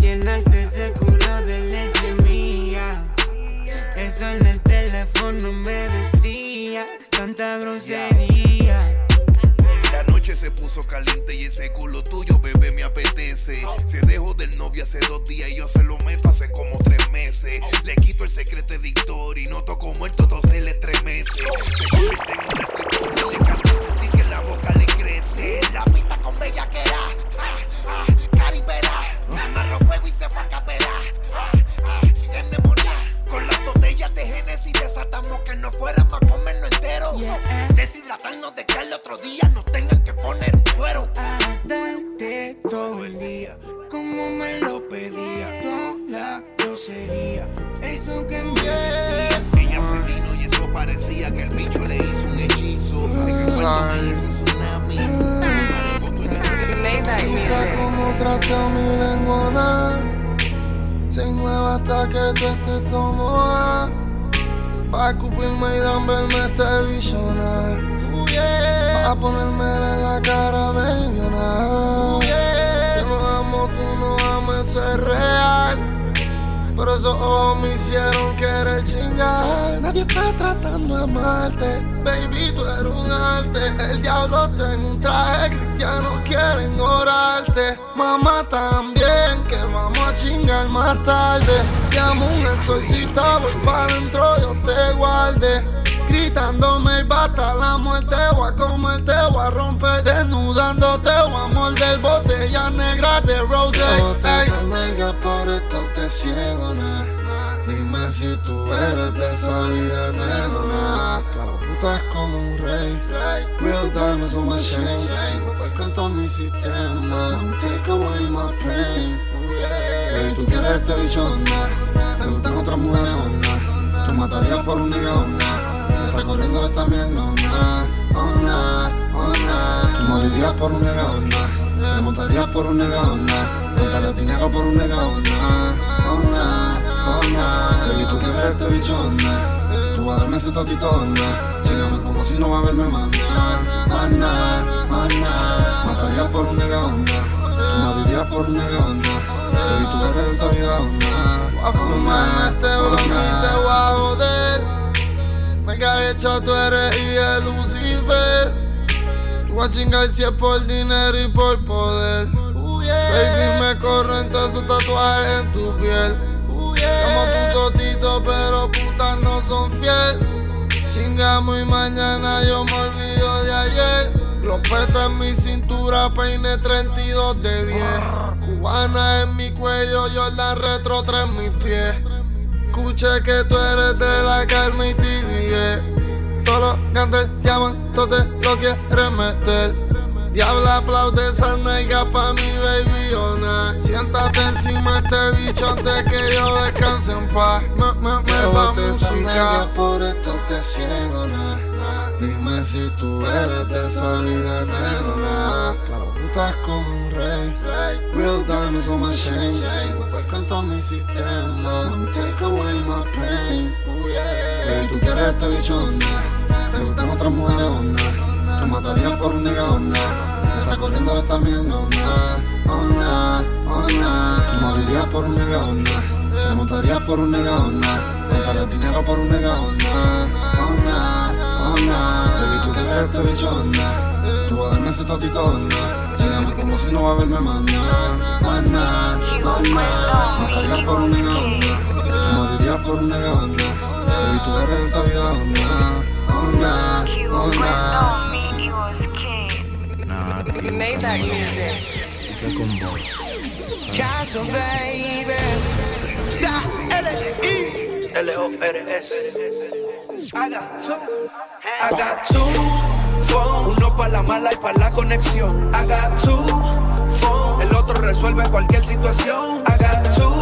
Llenarte ese culo de leche mía. Eso en el teléfono me decía tanta grosería. La noche se puso caliente y ese culo tuyo, bebé, me apetece. Se dejó del novio hace dos días y yo se lo meto hace como tres meses. Le quito el secreto de Victoria y noto como el todo se le estremece. Se convierte en una striptease, le canta sentir que la boca le crece. La pista con bellaquera, ah, ah, caribera. Amarró fuego y se fue a capera. Ah, ah, Desatamos que no fuéramos a comerlo entero. Deshidratarnos de que al otro día nos tengan que poner fuero. Darte todo el día, como me lo pedía. Toda la grosería, eso que me decía. Ella se vino y eso parecía que el bicho le hizo un hechizo. De que cuento me hizo un tsunami. Cómo trata mi lengua Se mueve hasta que tú estés tomada Pa' cumplirme y verme este visionar Pa' ponerme en la cara bellona Yo no amo, tú no eso es real pero esos ojos me hicieron querer chingar. Nadie está tratando de amarte, baby, tú eres un arte. El diablo está en un traje, cristianos quieren orarte. Mamá también, que vamos a chingar más tarde. Llamo un exorcista, voy para adentro, yo te guarde. Gritándome y bata la muerte, voy a comerte, voy a romper desnudándote, voy a morder botella negra de rose. Esto te ciego, nah. Dime si tú eres de esa vida, nena. Claro, estás como un rey. Real diamonds on my chain. Pues con mi sistema. Take away my pain. Baby, tú quieres este bicho, nah. Te gustan otras mujeres, nah. Tú matarías por un nigga. Te está corriendo esta mierda, nah. Oh, nah, oh. Tú morirías por un nigga, nah. Te montarías por un nigga, nah. Contaré dinero por un nigga, nah. Oh, nah, oh, nah. Baby, tú quieres este bicho, nah. Tú vas a darme ese totito, nah. Chíngame como si no va a verme nah, más nah. Matarías por un nigga, nah. Tú morirías por un nigga, nah. Baby, tú eres esa vida, nah. A fumarme este y te voy a joder. Mega hecha tú eres y el Lucifer. Si es por dinero y por poder. Baby, me corren todos esos tatuajes en tu piel. Como tu totito, pero putas no son fiel. Chingamos y mañana yo me olvido de ayer. Los petas en mi cintura, peine 32 de 10. Cubana en mi cuello, yo la retro 3 en mis pies. Escuché que tú eres de la calma y TDE. Todos cantantes llaman, tú te lo quieres meter. Diabla aplaude esa nalga pa' mi baby ona. Siéntate encima este bicho antes que yo descanse en paz. Me, me, me va música. por esto te ciego, nah. Dime si tú eres de esa vida, nena. Claro, estás como un rey. Real diamonds on my chain. Pues con todo mi sistema. Take away my pain. Baby, tú quieres este bicho, nah. Te gustan otras mujeres, nah. Tú matarías por un nigga, nah. Te está corriendo esta mierda, nah. Oh, nah, oh, nah. Tú morirías por un nigga, nah. Te montarías por un nigga, nah. Contarías dinero por un nigga, nah. Oh, nah, oh, nah. Baby, tú quieres este bicho, nah. Tú vas a darme ese totito, nah. Chíngame como si no va a verme más, nah. Más nah, más nah. Matarías por un nigga, nah. Tú morirías por un nigga, nah. Baby, tú eres esa vida, nah. Oh, nah, oh, nah. You made that music. Caso, baby. Da, L-I. L-O-R-S. I got two. I got two phone. Uno para la mala y para la conexión. I got two phone. El otro resuelve cualquier situación. I got two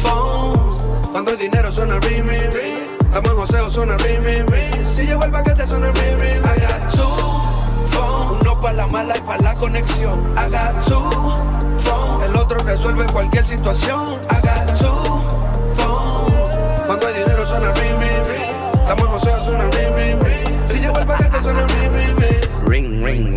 phone. Cuando el dinero suena ring, ring, ring. Estamos en joseo, suena ring, ring, ring. Si llegó el paquete, suena ring, ring. I got two phone. Uno para la mala y para la conexión. I got two phone. El otro resuelve cualquier situación. I got two phone. Cuando hay dinero suena ring, ring, ring. Estamos en joseo, suena ring, ring, ring. Si llegó el paquete, suena ring, ring,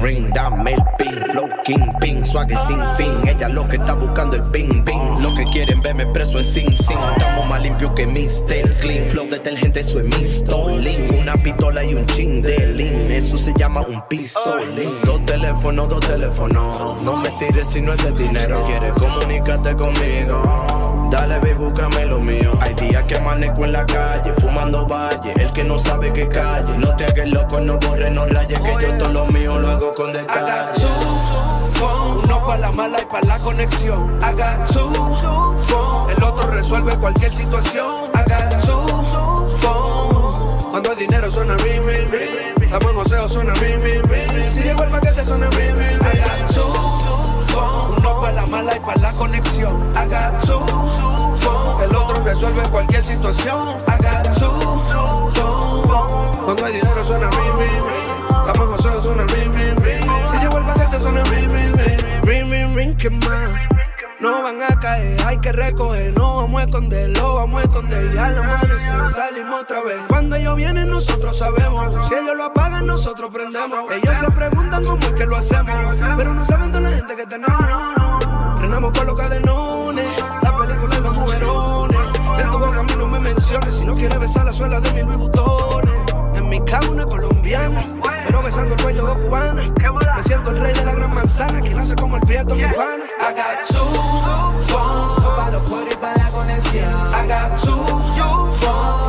ring. Dame el ping, flow, king, ping, suave sin fin. Ella lo que está buscando el ping, ping. Lo que quieren verme preso en sin, sin. Estamos más limpios que Mr. Clean. Flow detergente, eso es mistolín. Una pistola y un chin de lean. Eso se llama un pistolín. Dos teléfonos, dos teléfonos. No me tires si no es de dinero. Quieres comunicarte conmigo. Dale, ve, búscame lo mío. Hay días que amanezco en la calle, fumando valle. El que no sabe que calle. No te hagas loco, no borre, no rayes. Que yo todo lo hago con detalle. phone. Uno para la mala y para la conexión. Got two phone. El otro resuelve cualquier situación. Got two phone. Cuando el dinero suena ring, ring, ring. Estamos en joseo, suena ring, ring, ring. Si llegó el paquete, suena ring, ring, ring. Got two phone. Uno para la mala y para la conexión. Got two phone. El otro resuelve cualquier situación. Got two phone. Cuando hay dinero suena ring, ring, ring. En joseo, suena ring, ring, ring. Si llegó el paquete, suena ring, ring, ring. Ring, ring, ring, que más. No van a caer, hay que recoger, no vamos a esconderlo, vamos a esconder. Ya al amanecer salimos otra vez. Cuando ellos vienen, nosotros sabemos. Si ellos lo apagan, nosotros prendemos. Ellos se preguntan cómo es que lo hacemos, pero no saben toda la gente que tenemos. Frenamos por los cadenones, la película y los mujerones. En tu boca a mí no me menciones, si no quieres besar la suela de mi Louis Vuittones. En mi cama una colombiana, besando el cuello dos cubanas. Me siento el rey de la gran manzana, que nace como el prieto mi pana. I got two phone. Pa' los cueros y pa' la conexión. I got two phone.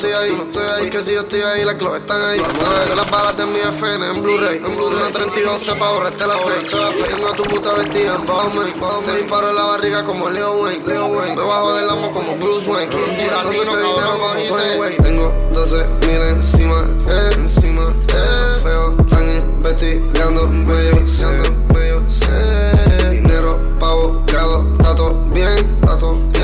Estoy ahí, no estoy ahí. Porque si yo estoy ahí, las claves están ahí. Ver las balas de mi FN en Blu-ray. En Blu-ray, una 32 pa' borrarte la fe. Tengo a tu puta vestida en Bowman. Te disparo en la barriga como Leo Wayne. Leo Wayne. Me bajo del amo como Bruce Wayne. Este dinero como Tony Wayne. Tengo 12 mil encima, encima, eh. Feo, están investigando medio serio, medio serio. Dinero pa' abogado, todo bien, todo bien.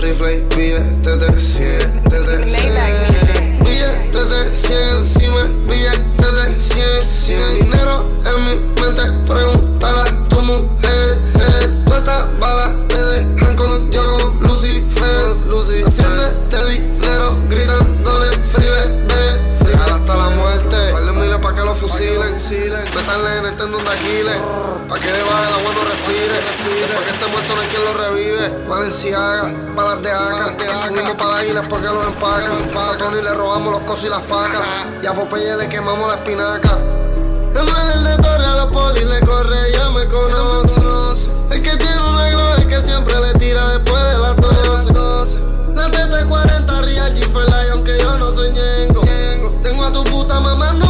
Rifle y billetes de 100, de 100. Billetes de 100 encima, billetes de 100, 100. Dinero en mi mente, pregúntale a tu mujer. Tendón de Aquiles. Pa' que debajo del agua no respire, Después que esté muerto no hay quien lo revive. Valenciaga, balas de acá, subimos para la isla porque los empacan. A Tony le robamos los cosos y las pacas. Y a Popeye le quemamos la espinaca. El mal de torre a los polis le corre, ya me conoce. El que tiene una glow, el que siempre le tira después de las 12. La TT40 Real G Lion, que yo no soy ñengo. Tengo a tu puta mamándome el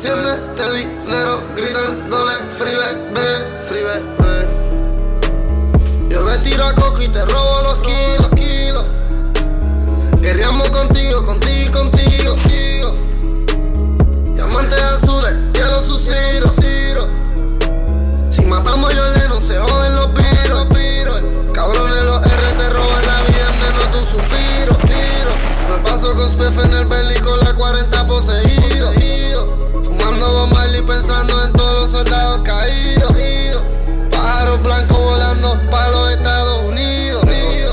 Lucifer. Haciéndote dinero, gritándole free bebé, free bebé. Yo le tiro a Coco y te robo los kilos, kilos. Guerreamos contigo, contigo, contigo, contigo. Diamantes azules, quiero su ciro, ciro. Si matamos a Yoleno, se joden los piros, piros. Cabrones, los R te roban la vida en menos un suspiro, tiro. Me paso con Spiff en el belly con la 40 poseído. Fumando bomba y pensando en todos los soldados caídos. Pájaros blancos volando para los Estados Unidos.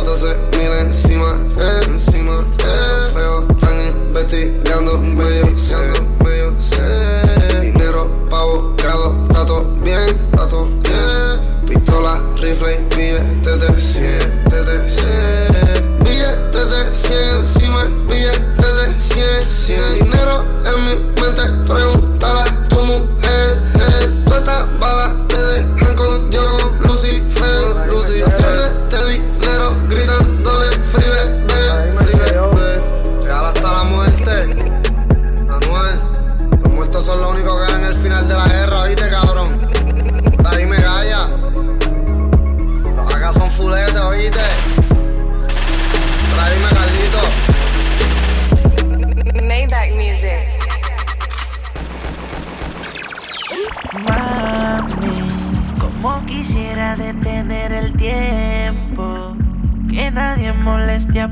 12 mil encima, eh, encima, eh. Feo, están investigando medio serio, medio serio. Dinero pa' abogado, está bien, está bien. Pistola, rifle y billetes de 100, de 100. Billetes de 100 encima, billetes de 100, 100. Dinero en mi mente, pregúntale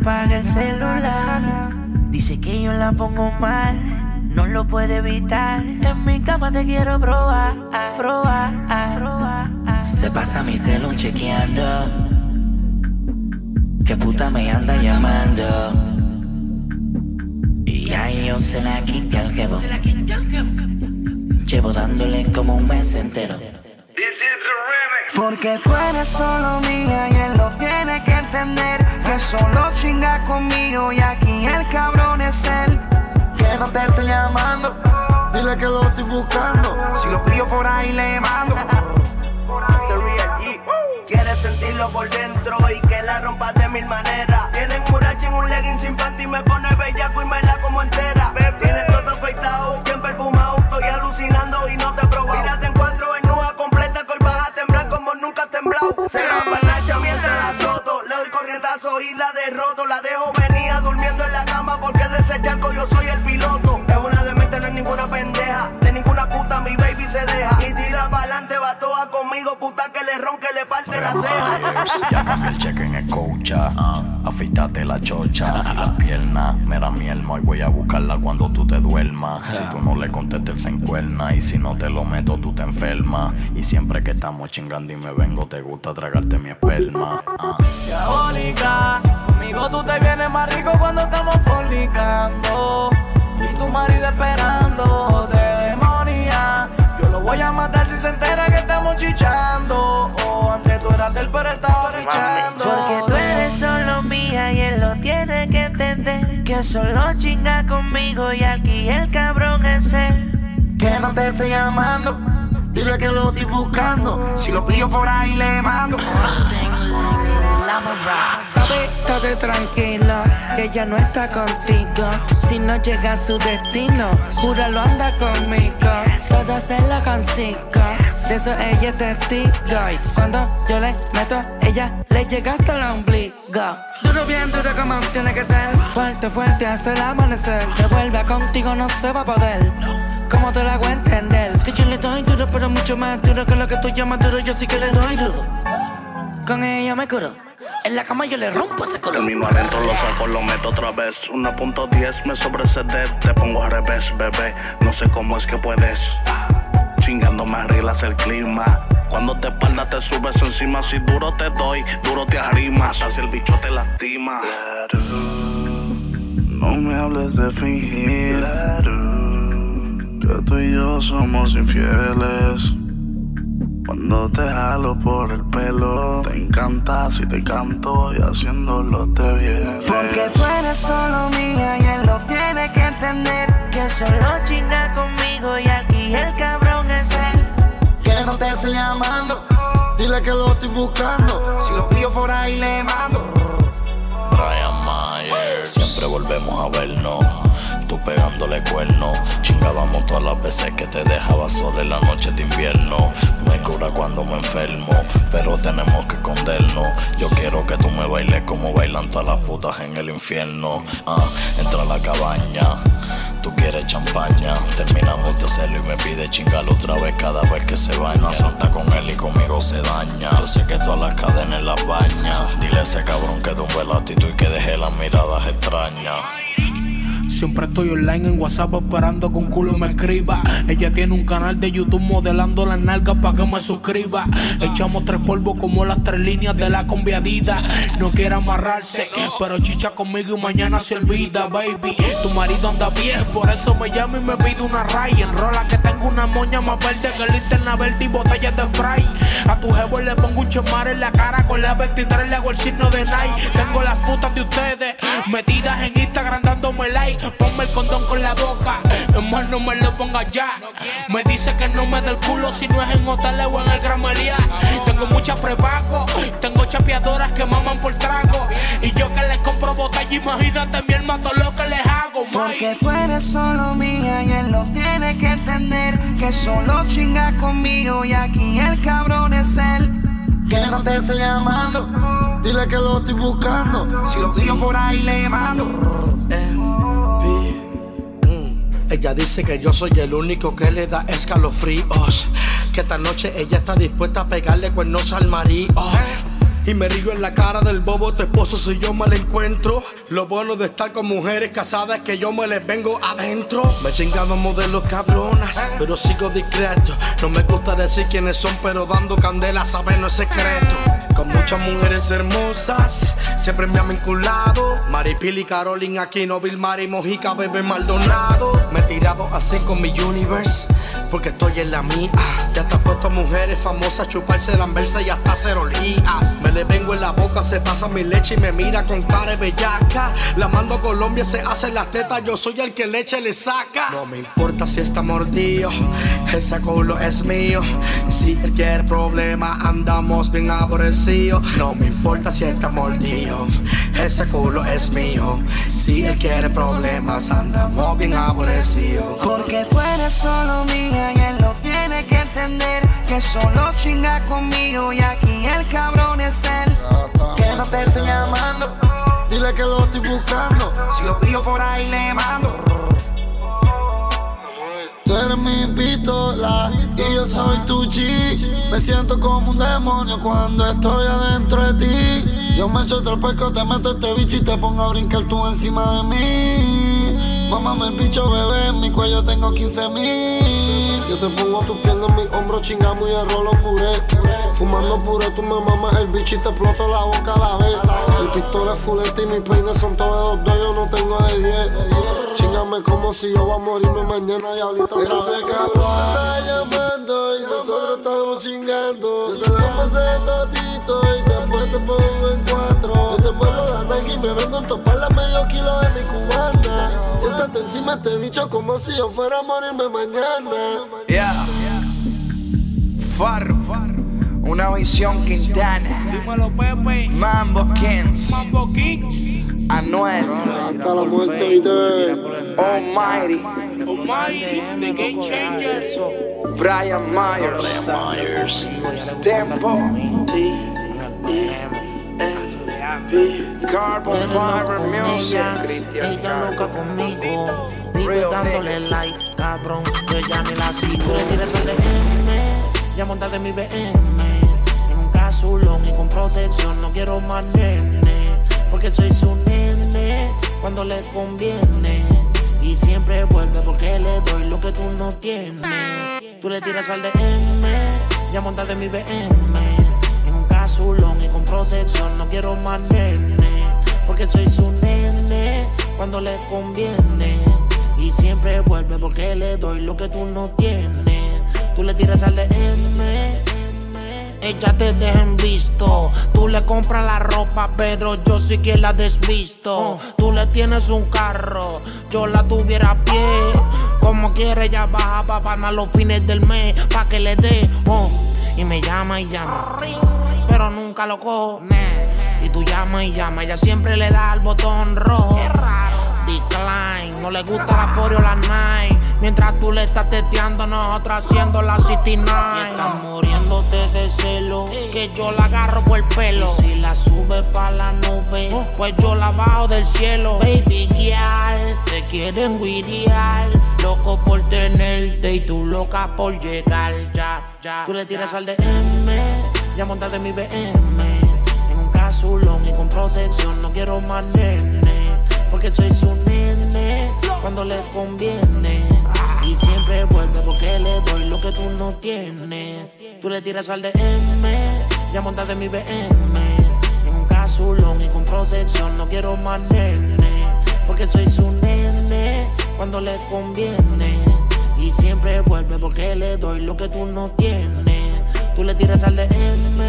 apague el celular. Dice que yo la pongo mal, no lo puede evitar. En mi cama te quiero probar, probar, probar. Se pasa mi celu chequeando. Que puta me anda llamando. Y ahí yo se la quité al jevo. Llevo dándole como un mes entero. Porque tú eres solo mía y él lo tiene que entender. Solo chinga conmigo y aquí el cabrón es él. Que no te esté llamando. Dile que lo estoy buscando. Si lo pillo por ahí le mando. Quieres sentirlo por dentro y que la rompa de mil maneras. Tienen curachi en un legging sin panty y me pone bellaco y me la como entera. Tienes todo afeitado, bien perfumado, estoy alucinando y no te Afeítate la chocha y las piernas. Mira mi alma, y voy a buscarla cuando tú te duermas. Si tú no le contestes, él se encuerna. Y si no te lo meto, tú te enfermas. Y siempre que estamos chingando y me vengo, te gusta tragarte mi esperma. Ah. Diabólica, conmigo tú te vienes más rico cuando estamos fornicando. Y tu marido esperando de demonia. Yo lo voy a matar si se entera que estamos chichando. Oh, antes tú eras del pero él estaba chichando. Eres solo mía y él lo tiene que entender. Que solo chinga conmigo y aquí el cabrón es él. Que no te estoy llamando. Dile que lo estoy buscando. Si lo pillo por ahí le mando. Estate tranquila, que ella no está contigo. Si no llega a su destino, júralo anda conmigo. Todo se lo consigo, de eso ella es testigo. Y cuando yo le meto, ella le llega hasta el ombligo. Duro bien duro como tiene que ser. Fuerte, fuerte hasta el amanecer. Que vuelva contigo no se va a poder. ¿Cómo te lo hago entender? Que yo le doy duro, pero mucho más duro que lo que tú llamas duro. Yo sí que le doy duro. Con ella me curo. En la cama yo le rompo ese culo. Termino adentro, lo saco, lo meto otra vez. 1.10 me sobrecede, te pongo al revés, bebé. No sé cómo es que puedes. Chingando me arreglas el clima. Cuando te espalda te subes encima. Si duro te doy, duro te arrimas. Así el bicho te lastima. No me hables de fingir que tú y yo somos infieles. Cuando te jalo por el pelo, te encanta si te canto y haciéndolo te viene. Porque tú eres solo mía y él lo tiene que entender. Que solo chinga conmigo y aquí el cabrón. No te estoy llamando. Dile que lo estoy buscando. Si lo pillo por ahí le mando. Brian Mayer. Siempre volvemos a vernos. Tú pegándole cuerno. Chingábamos todas las veces que te dejaba sola en la noche de invierno. Me cura cuando me enfermo, pero tenemos que escondernos. Yo quiero que tú me bailes como bailan todas las putas en el infierno. Ah, entra a la cabaña. Tú quieres champaña, terminamos de hacerlo y me pide chingar otra vez cada vez que se baña. Salta con él y conmigo se daña. Yo sé que todas las cadenas las baña. Dile a ese cabrón que tumbe la actitud y que deje las miradas extrañas. Siempre estoy online en WhatsApp esperando que un culo me escriba. Ella tiene un canal de YouTube modelando las nalgas para que me suscriba. Echamos tres polvos como las tres líneas de la conviadita. No quiere amarrarse, pero chicha conmigo y mañana se olvida, baby. Tu marido anda bien, por eso me llama y me pide una ray. Enrola que tengo una moña más verde que linterna verde y botellas de spray. A tu jevo le pongo un chemar en la cara con la 23 le hago el signo de Nike. Tengo las putas de ustedes metidas en Instagram dándome like. Ponme el condón con la boca, hermano no me lo ponga ya. Me dice que no me dé el culo si no es en hoteles o en el Gramería. Tengo muchas prepago, tengo chapeadoras que maman por trago. Y yo que les compro botella, imagínate mi hermano lo que les hago, Porque tú eres solo mía y él lo tiene que entender. Que solo chinga conmigo y aquí el cabrón es él. Que no te estoy llamando. Dile que lo estoy buscando. Si lo pillo por ahí le mando. Ella dice que yo soy el único que le da escalofríos. Que esta noche ella está dispuesta a pegarle cuernos al marido. Y me río en la cara del bobo tu esposo si yo me la encuentro. Lo bueno de estar con mujeres casadas es que yo me les vengo adentro. Me he chingado modelos cabronas, pero sigo discreto. No me gusta decir quiénes son, pero dando candela saben no es secreto. Con muchas mujeres hermosas, siempre me han vinculado. Maripili, Carolina, Aquino, Bill Mari, Mojica, Bebé Maldonado. Me he tirado así con mi universe, porque estoy en la mía. Ya está puesto a mujeres famosas, chuparse la anversa y hasta hacer olías. Me le vengo en la boca, se pasa mi leche y me mira con cara bellaca. La mando a Colombia, se hace las tetas, yo soy el que leche le saca. No me importa si está mordido, ese culo es mío. Si él quiere problema, andamos bien aborrecidos. No me importa si está mordido, ese culo es mío. Si él quiere problemas, andamos bien aborrecidos. Porque tú eres solo él lo tiene que entender. Que solo chinga conmigo y aquí el cabrón es él. Que no te estoy llamando. Dile que lo estoy buscando. Si lo pillo por ahí le mando. Tú eres mi pistola y yo soy tu G. Me siento como un demonio cuando estoy adentro de ti. Yo me echo otro pesco, te meto este bicho y te pongo a brincar tú encima de mí. Mámame el bicho, bebé, en mi cuello tengo 15 mil. Yo te pongo tus piernas en mi hombro, chingamos y el rolo puré. Fumando puré, tú me mamas el bicho y te exploto la boca a la vez. Mi pistola es fuleta y mis peines son todos de dos, yo no tengo de 10. Chingame como si yo voy a morirme mañana y ahorita Pero otra se llamando y nosotros estamos chingando. Yo te damos ese totito y después te pongo en cuatro. Yo te vuelvo la Nike y me vengo en topar la medio kilo de mi cubana. Siéntate encima de este bicho como si yo fuera a morirme mañana. Yeah. Far, una visión Quintana. Mambo Kings. Anuel. Almighty. Brian Myers. Tempo. Carbon Fiber Music. Ella loca conmigo, vive dándole like, cabrón, que ya ni la sigo. Le tiras al DM, ya monta de mi BM, en un casulón y con protección, no quiero más nene, porque soy su nene, cuando le conviene, y siempre vuelve porque le doy lo que tú no tienes. Tú le tiras al DM, ya monta de mi BM, en un casulón protección, no quiero más nene, porque soy su nene, cuando le conviene, y siempre vuelve porque le doy lo que tú no tienes. Tú le tiras al DM, ella te visto. Tú le compras la ropa, pero yo sí que la desvisto. Tú le tienes un carro, yo la tuviera a pie. Como quiere, ella baja para los fines del mes, pa' que le dé. oh. Y me llama y llama, pero nunca lo cojo. Y tú llamas y llamas, ella siempre le da al botón rojo. Decline, no le gusta la Foreo o la Nine. Mientras tú le estás teteando, nosotros haciendo la 69. Y estás muriéndote de celo, que yo la agarro por el pelo. Y si la sube pa' la nube, pues yo la bajo del cielo. Baby girl, te quieren guiriar. Loco por tenerte y tú loca por llegar. Ya, ya. Tú le tiras al DM, ya monta de mi BM. En un casulón y con protección, no quiero más. Porque soy su nene cuando le conviene. Y siempre vuelve porque le doy lo que tú no tienes. Tú le tiras al DM, ya monta de mi BM. En un casulón y con protección, no quiero más. Porque soy su nene cuando le conviene. Y siempre vuelve porque le doy lo que tú no tienes. Tú le tiras al DM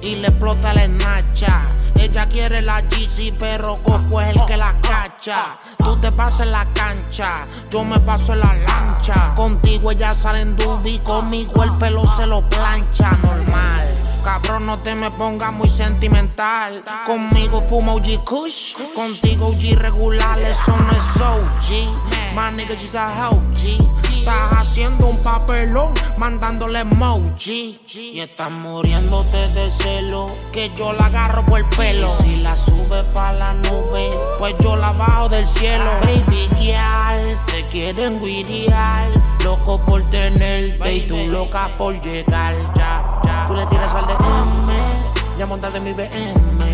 y le explota la esnacha. Ella quiere la GC, pero Coco es el que la cacha. Tú te pasas en la cancha, yo me paso en la lancha. Contigo ella sale en dubi, conmigo el pelo se lo plancha, normal. Cabrón, no te me pongas muy sentimental. Conmigo fuma OG Kush, contigo OG regular, eso no es OG. My nigga, she's a OG. Estás haciendo un papelón, mandándole emoji. Y estás muriéndote de celo, que yo la agarro por el pelo. Y si la sube pa' la nube, pues yo la bajo del cielo. Baby girl, te quieren guiriar. Loco por tenerte y tú loca por llegar. Ya, ya. Tú le tiras al DM, ya monta de mi BM.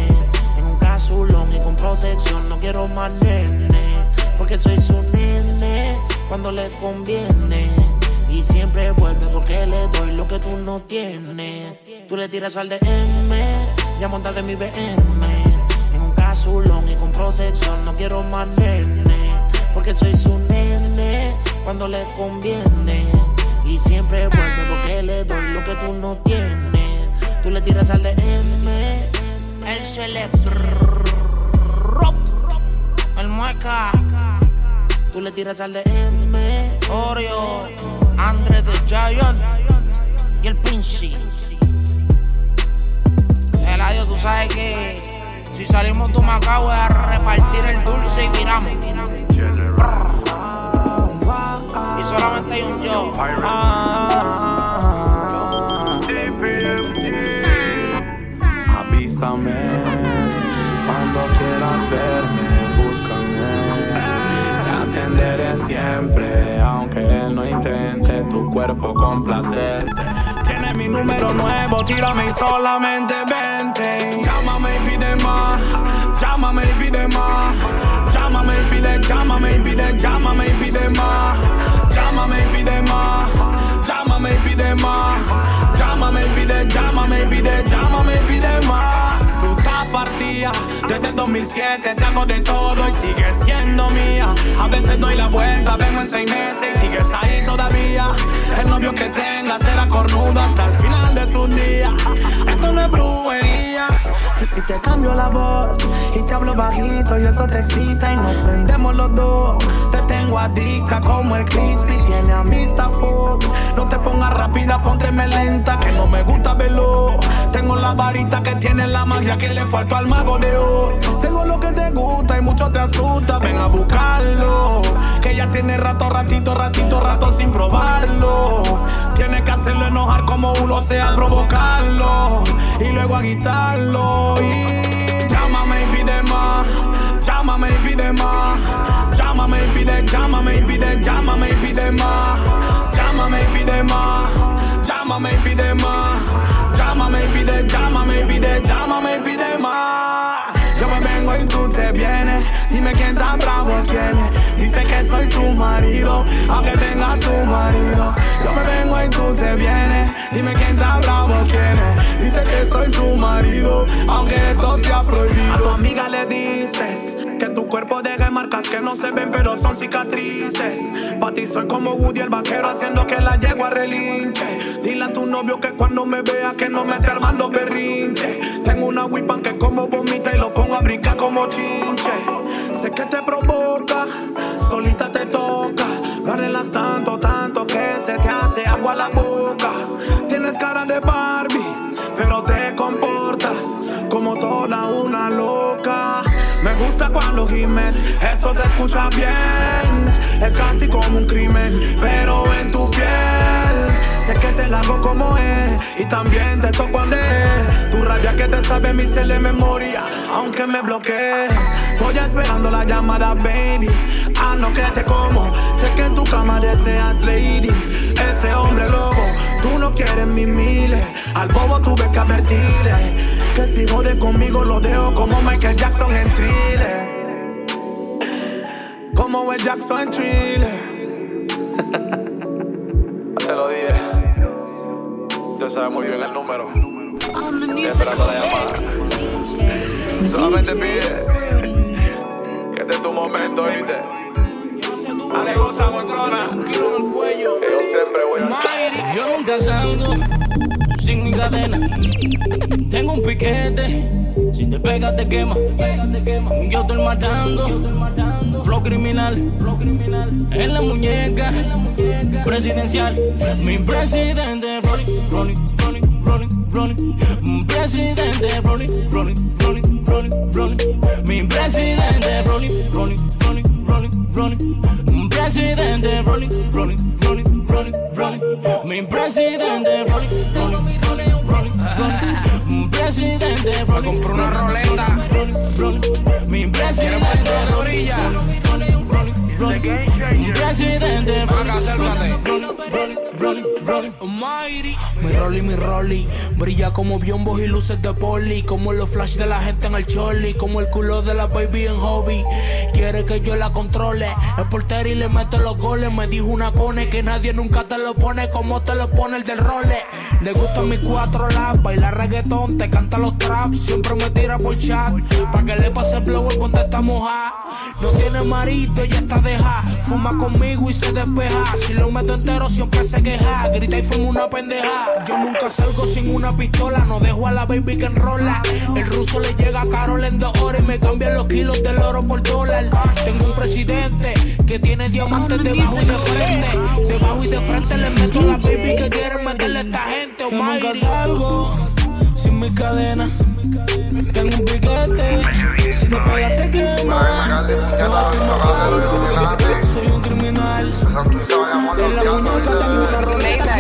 En un casulón y con protección, no quiero más nene. Porque soy su nene cuando le conviene. Y siempre vuelve porque le doy lo que tú no tienes. Tú le tiras al DM, ya monta de mi BM. En un casulón y con protección, no quiero más. Porque soy su nene cuando le conviene. Y siempre vuelve porque le doy lo que tú no tienes. Tú le tiras al DM, él se le el mueca. Tú le tiras al DM, Oreo, Andre the Giant y el Pinchi. Eladio, tú sabes que si salimos de Macao es a repartir el dulce y viramos. Y solamente hay un yo. Cuerpo complacerte. Tiene mi número nuevo, tírame y solamente vente. Llámame y pide más, llámame y pide más. Llámame y pide, llámame y pide, llámame y pide más. Llámame y pide más, llámame y pide más. Llámame y pide, llámame y pide, llámame y pide más. Partida desde el 2007, te hago de todo y sigues siendo mía. A veces doy la vuelta, vengo en seis meses y sigues ahí todavía. El novio que tenga será cornudo hasta el final de su día. Esto no es brujería. Y si te cambio la voz y te hablo bajito y eso te excita y nos prendemos los dos. Te tengo adicta como el crispy, tiene amistad Fox. No te pongas rápida, pónteme lenta, que no me gusta verlo. Tengo la varita que tiene la magia que le faltó al mago de Oz. Tengo lo que te gusta y mucho te asusta, ven a buscarlo. Que ya tiene rato, ratito, ratito, rato sin probarlo. Tienes que hacerlo enojar como uno sea, provocarlo. Y luego agitarlo. Y llámame y pide más, llámame y pide más. Llámame y pide, llámame y pide, llámame y pide más. Llámame y pide más, llámame y pide más. Llámame y pide, llámame y pide, llámame y pide más. Yo me vengo y tú te vienes. Dime quién tan bravo tiene. Dice que soy su marido, aunque tenga su marido. Yo me vengo y tú te vienes. Dime quién tan bravo tiene. Dice que soy su marido, aunque esto sea prohibido. A tu amiga le dices que tu cuerpo deja marcas que no se ven, pero son cicatrices. Pa' ti soy como Woody el vaquero haciendo que la yegua relinche. Dile a tu novio que cuando me vea que no me esté armando berrinche. Tengo una whipan que como vomita y lo pongo a brincar como chinche. Sé que te provoca, solita te toca. No arreglas tanto, tanto que se te hace agua la boca. Tienes cara de Barbie, pero te comportas como toda una loca. Me gusta cuando gimes, eso se escucha bien. Es casi como un crimen, pero en tu piel. Sé que te la como es y también te toco es. Tu rabia que te sabe mi cel de memoria, aunque me bloquee. Estoy esperando la llamada, baby. Ah, no que te como. Sé que en tu cama deseas lady. Este hombre lobo, tú no quieres mis miles. Al bobo tuve que advertirle. Que si jode conmigo lo dejo como Michael Jackson en thriller. Como el Jackson en thriller. Te lo dije. Usted sabe muy bien el número. Estoy esperando la llamada. Solamente pide que este es tu momento, ¿viste? Alegosa, bocona, un kilo en el cuello. Que yo siempre voy a Yo nunca salgo sin mi cadena. Tengo un piquete, si te pegas te quema. Yo estoy matando, flow criminal. En la muñeca, presidencial. Mi presidente, Ronnie, Ronnie, Ronnie, Ronnie, Ronnie. Presidente, Ronnie, Ronnie, Ronnie, Ronnie, Ronnie. Mi presidente, Ronnie, Ronnie, Ronnie, Ronnie, Ronnie. Presidente, Ronnie, Ronnie, Ronnie, Ronnie, Ronnie. Mi presidente, Ronnie, Ronnie, Ronnie. Presidente, Ronnie. compré una roleta. Ronnie, Ronnie. Mi presidente, Ronnie. Presidente. Mi rolly, mi rolly. Brilla como biombos y luces de poli. Como los flash de la gente en el choli. Como el culo de la baby en hobby. Quiere que yo la controle. El portero y le mete los goles. Me dijo una cone que nadie nunca te lo pone como te lo pone el del role. Le gustan mis cuatro laps. Baila reggaetón, te canta los traps. Siempre me tira por chat. Pa' que le pase el blower cuando está moja. No tiene marito, ya está deja. Fuma conmigo y se despeja. Si lo meto entero, siempre se queja. Grita y fuma una pendeja. Yo nunca salgo sin una pistola. No dejo a la baby que enrola. El ruso le llega a Carol en dos horas y me cambian los kilos del oro por dólar. Tengo un presidente que tiene diamantes debajo y de frente. Debajo y de frente le meto a la baby que quiere meterle a esta gente. Yo nunca salgo sin mi cadena. Tengo un piquete, si te pegas te quema. Soy un criminal. En la muñeca tengo una roleta.